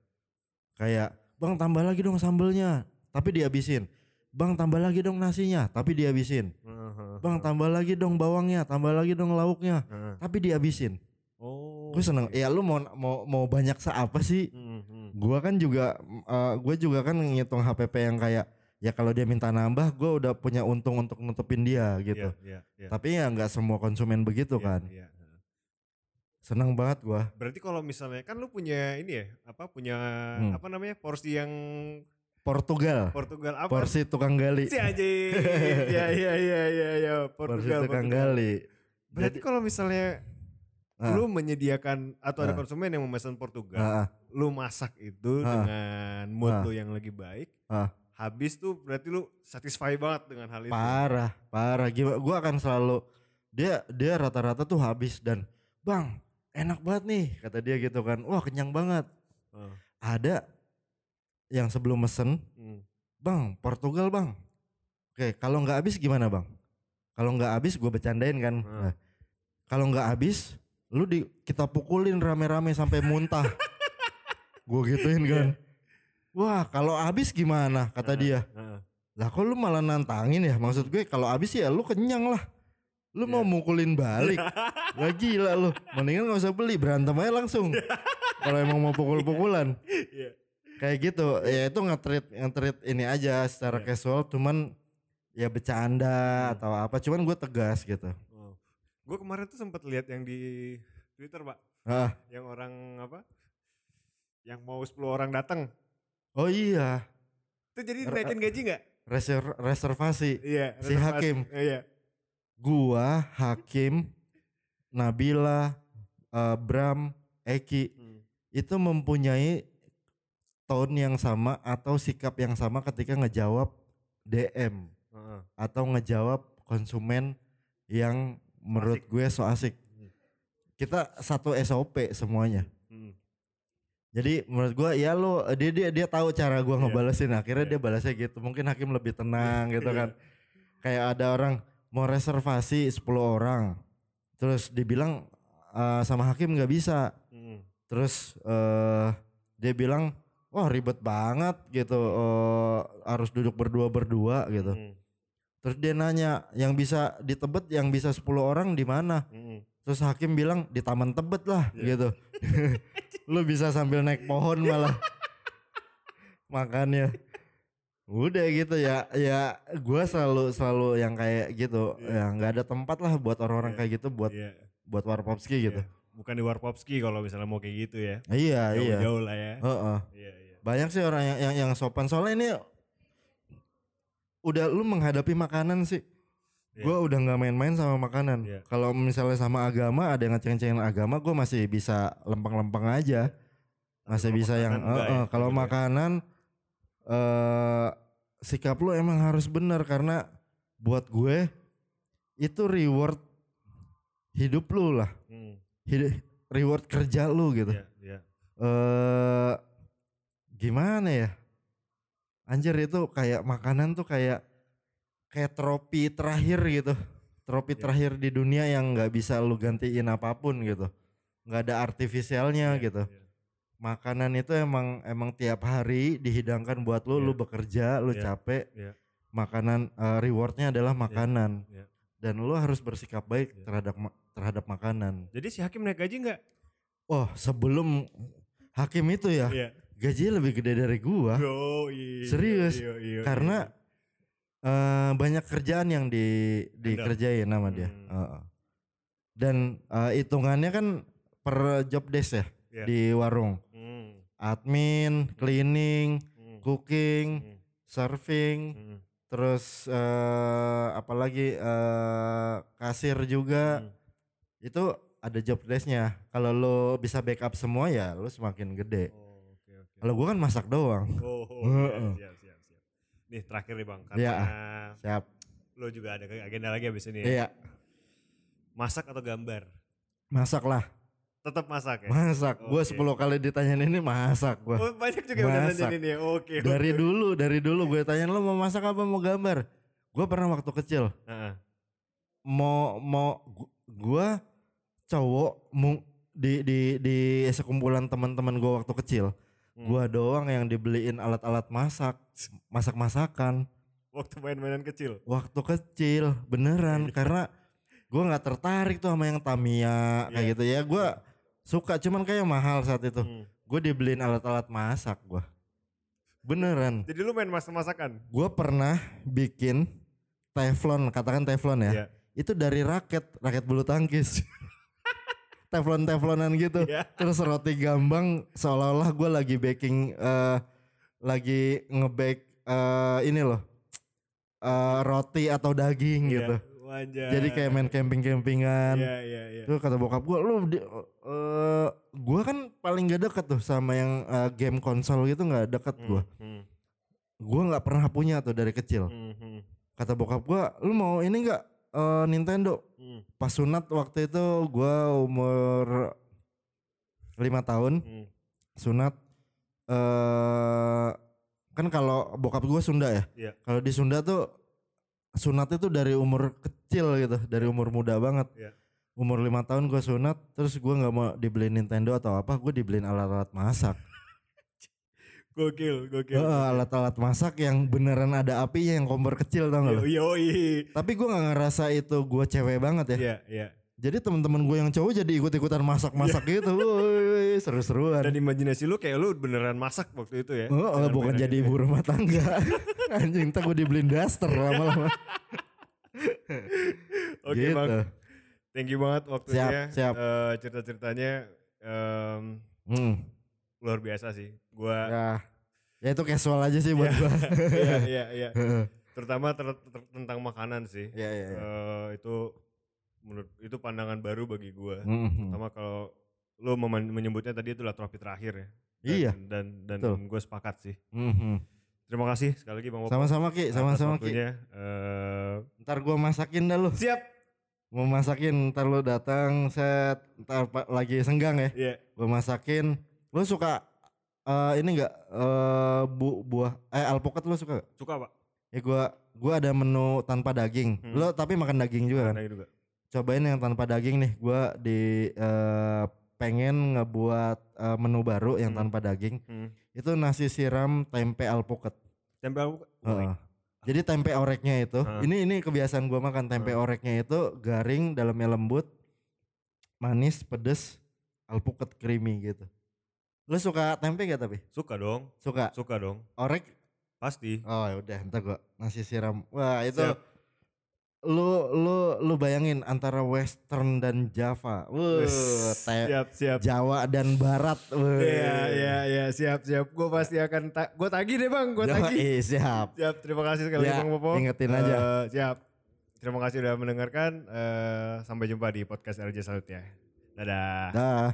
Kayak, "Bang, tambah lagi dong sambelnya." Tapi dihabisin. "Bang, tambah lagi dong nasinya." Tapi dihabisin. Heeh, "Bang, tambah lagi dong bawangnya, tambah lagi dong lauknya." heeh. Tapi dihabisin. Oh. Gue seneng. oke. Ya lu mau mau mau banyak seapa sih? Hmm, hmm. Gua kan juga eh, gue juga kan ngitung HPP yang kayak ya kalau dia minta nambah gue udah punya untung untuk nutupin dia gitu Iya, iya, iya. tapi ya nggak semua konsumen begitu Iya, kan iya. Seneng banget gue Berarti kalau misalnya kan lu punya ini ya, apa punya Hmm. apa namanya porsi yang Portugal Portugal apa? porsi tukang gali Si anjing. (laughs) Iya iya iya iya porsi Portugal. tukang Portugal. gali Berarti kalau misalnya Ah. lu menyediakan atau ada Ah. konsumen yang memesan Portugal, Ah, ah, lu masak itu Ah. dengan mood Ah. lu yang lagi baik, ah. habis tuh berarti lu satisfy banget dengan hal itu. parah parah gue akan selalu dia dia rata-rata tuh habis dan bang enak banget nih kata dia gitu kan. Wah kenyang banget. Ah. ada yang sebelum mesen Hmm. bang Portugal bang. Oke kalau nggak habis gimana bang? Kalau nggak habis gue bercandain kan. Hmm. Nah, kalau nggak habis lu di kita pukulin rame-rame sampai muntah. (laughs) Gue gituin kan. Wah kalau habis gimana? kata dia. Ah. lah kok lu malah nantangin ya? Maksud gue kalau habis ya lu kenyang lah lu mau Iya. mukulin balik (laughs) lah gila lu mendingan gak usah beli berantem aja langsung (laughs) kalau emang mau pukul-pukulan Iya. kayak gitu ya itu nge-treat nge-treat ini aja secara Iya. casual cuman ya bercanda Hmm. atau apa cuman gue tegas gitu Oh. Gue kemarin tuh sempat lihat yang di Twitter, Pak. ah Yang orang apa? Yang mau 10 orang datang. oh iya Itu jadi naikin gaji nggak? reser- reservasi Iya. Si reservasi. Hakim. Iya. Gua Hakim Nabila eh, Bram Eki Hmm. itu mempunyai tone yang sama atau sikap yang sama ketika ngejawab DM Heeh. atau ngejawab konsumen yang menurut gue so asik. Hmm. Kita satu SOP semuanya. Hmm. Jadi menurut gue ya lo dia dia dia tahu cara gua Iya. ngebalesin akhirnya Iya. dia balasnya gitu. Mungkin Hakim lebih tenang gitu (laughs) Iya. kan. Kayak ada orang mau reservasi 10 orang. Terus dibilang eh, sama Hakim nggak bisa. Hmm. Terus eh dia bilang, wah ribet banget gitu, eh, harus duduk berdua-berdua gitu. Hmm. Terus dia nanya, yang bisa di Tebet, yang bisa 10 orang di mana? Hmm. Terus Hakim bilang di Taman Tebet lah Iya. gitu. (laughs) (laughs) Lu bisa sambil naik pohon malah (laughs) makannya. Udah gitu ya, ya gue selalu selalu yang kayak gitu, Iya. ya nggak ada tempat lah buat orang-orang Iya. kayak gitu, buat Iya. buat warpopski gitu. Iya. Bukan di Warpopski kalau misalnya mau kayak gitu ya. Iya iya. Jauh-jauh lah ya. Heeh. Iya, iya. Banyak sih orang yang yang, yang sopan soalnya ini udah lu menghadapi makanan sih. Iya. Gue udah nggak main-main sama makanan. Iya. Kalau misalnya sama agama ada yang ngeceng-cengin agama, gue masih bisa lempeng-lempeng aja. Masih kalau bisa yang makanan enggak eh, eh, ya, kalau gitu ya. Eh sikap lu emang harus benar karena buat gue itu reward hidup lu lah. Hmm. Hidup, reward kerja lu gitu. Iya, iya. eh gimana ya? Anjir itu kayak makanan tuh kayak kayak trofi terakhir gitu. Trofi Iya. terakhir di dunia yang nggak bisa lu gantiin apa pun gitu. nggak ada artifisialnya Iya, gitu. iya. Makanan itu emang emang tiap hari dihidangkan buat lu, Iya. lu bekerja, lu Iya, capek. iya. Makanan eh, rewardnya adalah makanan. iya. Dan lu harus bersikap baik Iya. terhadap terhadap makanan. Jadi si Hakim naik gaji nggak? Oh, sebelum hakim itu ya, Iya. gajinya lebih gede dari gua. Oh, iya, Serius, iya, iya, karena eh, banyak kerjaan yang di dikerjain sama dia. Hmm. Heeh. Dan eh, hitungannya kan per job desk ya Iya. di warung. Hmm, Admin, cleaning, hmm, cooking, hmm, serving, hmm, terus eh, apalagi eh, kasir juga. hmm. Itu ada job desknya. Kalau lo bisa backup semua ya lo semakin gede. Oh, oke, oke. Kalau gua kan masak doang. Oh, oh, (laughs) iya, siap, siap, siap. Nih terakhir nih bang, karena Iya. Siap. lo juga ada agenda lagi abis ini ya. Iya, Masak atau gambar? masak lah. Tetap masak ya? Masak. Gua Oke. 10 kali ditanyain ini masak gua. Oh, banyak juga yang udah Masak. nanyain ini ya. Oke. Dari oke. dulu, dari dulu gue tanyain lo mau masak apa mau gambar. Gue pernah waktu kecil Heeh. mau mau gu- gua cowok mu, di di di sekumpulan teman-teman gue waktu kecil. Hmm. Gua doang yang dibeliin alat-alat masak, masak-masakan Waktu main-mainan kecil. waktu kecil beneran karena gua nggak tertarik tuh sama yang Tamiya kayak Iya. gitu ya. Gua suka cuman kayak mahal saat itu. Hmm. Gue dibeliin alat-alat masak gua. Beneran. Jadi lu main masak-masakan? Gue pernah bikin teflon, katakan teflon ya. Iya. Itu dari raket, raket bulu tangkis. (laughs) Teflon-teflonan gitu. Iya. Terus roti gambang seolah-olah gue lagi baking, eh, lagi nge-bake eh, ini loh. eh, roti atau daging Iya. gitu. Jadi kayak main camping-campingan. Iya, iya, iya. Terus kata bokap gue, lu di, eh, gue kan paling gak deket tuh sama yang eh, game konsol gitu nggak deket gue. Hmm, Gue nggak pernah punya tuh dari kecil. hmm, hmm, Kata bokap gue, lu mau ini nggak eh, Nintendo? hmm, Pas sunat waktu itu gue umur lima tahun hmm. sunat. eh kan kalau bokap gue Sunda ya. Iya. Kalau di Sunda tuh sunat itu dari umur kecil gitu, dari umur muda banget. Iya. Umur lima tahun gue sunat, terus gue nggak mau dibeliin Nintendo atau apa, gue dibeliin alat-alat masak. (laughs) Gokil, gokil. Alat-alat masak yang beneran ada apinya yang kompor kecil tau gak lo? Yoi. Tapi gue nggak ngerasa itu gue cewek banget ya. Iya, iya. Jadi teman-teman gue yang cowok jadi ikut-ikutan masak-masak gitu. Woi, seru-seruan. Dan imajinasi lu kayak lu beneran masak waktu itu ya. Oh, oh, bukan jadi itu. ibu rumah tangga. (laughs) Anjing, ntar gue dibeliin daster lama-lama. Oke gitu. bang, thank you banget waktunya. Siap, siap. Eh, cerita-ceritanya em, Hmm, luar biasa sih. Gua, ya. ya itu casual aja sih buat gue. (laughs) (laughs) iya, iya, iya. (laughs) Terutama ter- ter- tentang makanan sih. Iya, iya, iya. Eh, itu menurut itu pandangan baru bagi gua. Mhm. Pertama kalau lu meman- menyebutnya tadi itulah trofi terakhir ya. Dan, Iya. Dan dan Betul. gue sepakat sih. Mhm. Terima kasih sekali lagi Bang. Sama-sama Ki, sama-sama Ki. Eh, Ntar gue masakin dah lu. siap. Mau masakin, ntar lu datang set, ntar lagi senggang ya. Iya. Gue masakin. Lu suka eh, ini enggak eh bu buah eh alpukat lu suka gak? Suka Pak. Ya gua gua ada menu tanpa daging. Hmm. Lu tapi makan daging juga kan? Nah, juga. Cobain yang tanpa daging nih. Gua di eh, pengen ngebuat eh, menu baru yang Hmm. tanpa daging. Hmm. Itu nasi siram tempe alpukat. Tempe alpukat. Heeh. Jadi tempe oreknya itu, Heeh. ini ini kebiasaan gua makan tempe Heeh. oreknya itu garing, dalamnya lembut, manis, pedes, alpukat creamy gitu. Lu suka tempe gak tapi? Suka dong. Suka. Suka dong. Orek? Pasti. Oh ya udah, ntar gua nasi siram. Wah itu Siap. Lu lu lu bayangin antara western dan Java. Wuh, siap, siap. Jawa dan barat. Iya, iya, iya, siap, siap. Gue pasti akan ta gue tagih deh bang, gue tagih. eh, siap. Siap, terima kasih sekali Ya, Bang Popo. ingetin aja. Eh, siap. Terima kasih udah mendengarkan. Eh, sampai jumpa di podcast RJ selanjutnya. Dadah. Dah.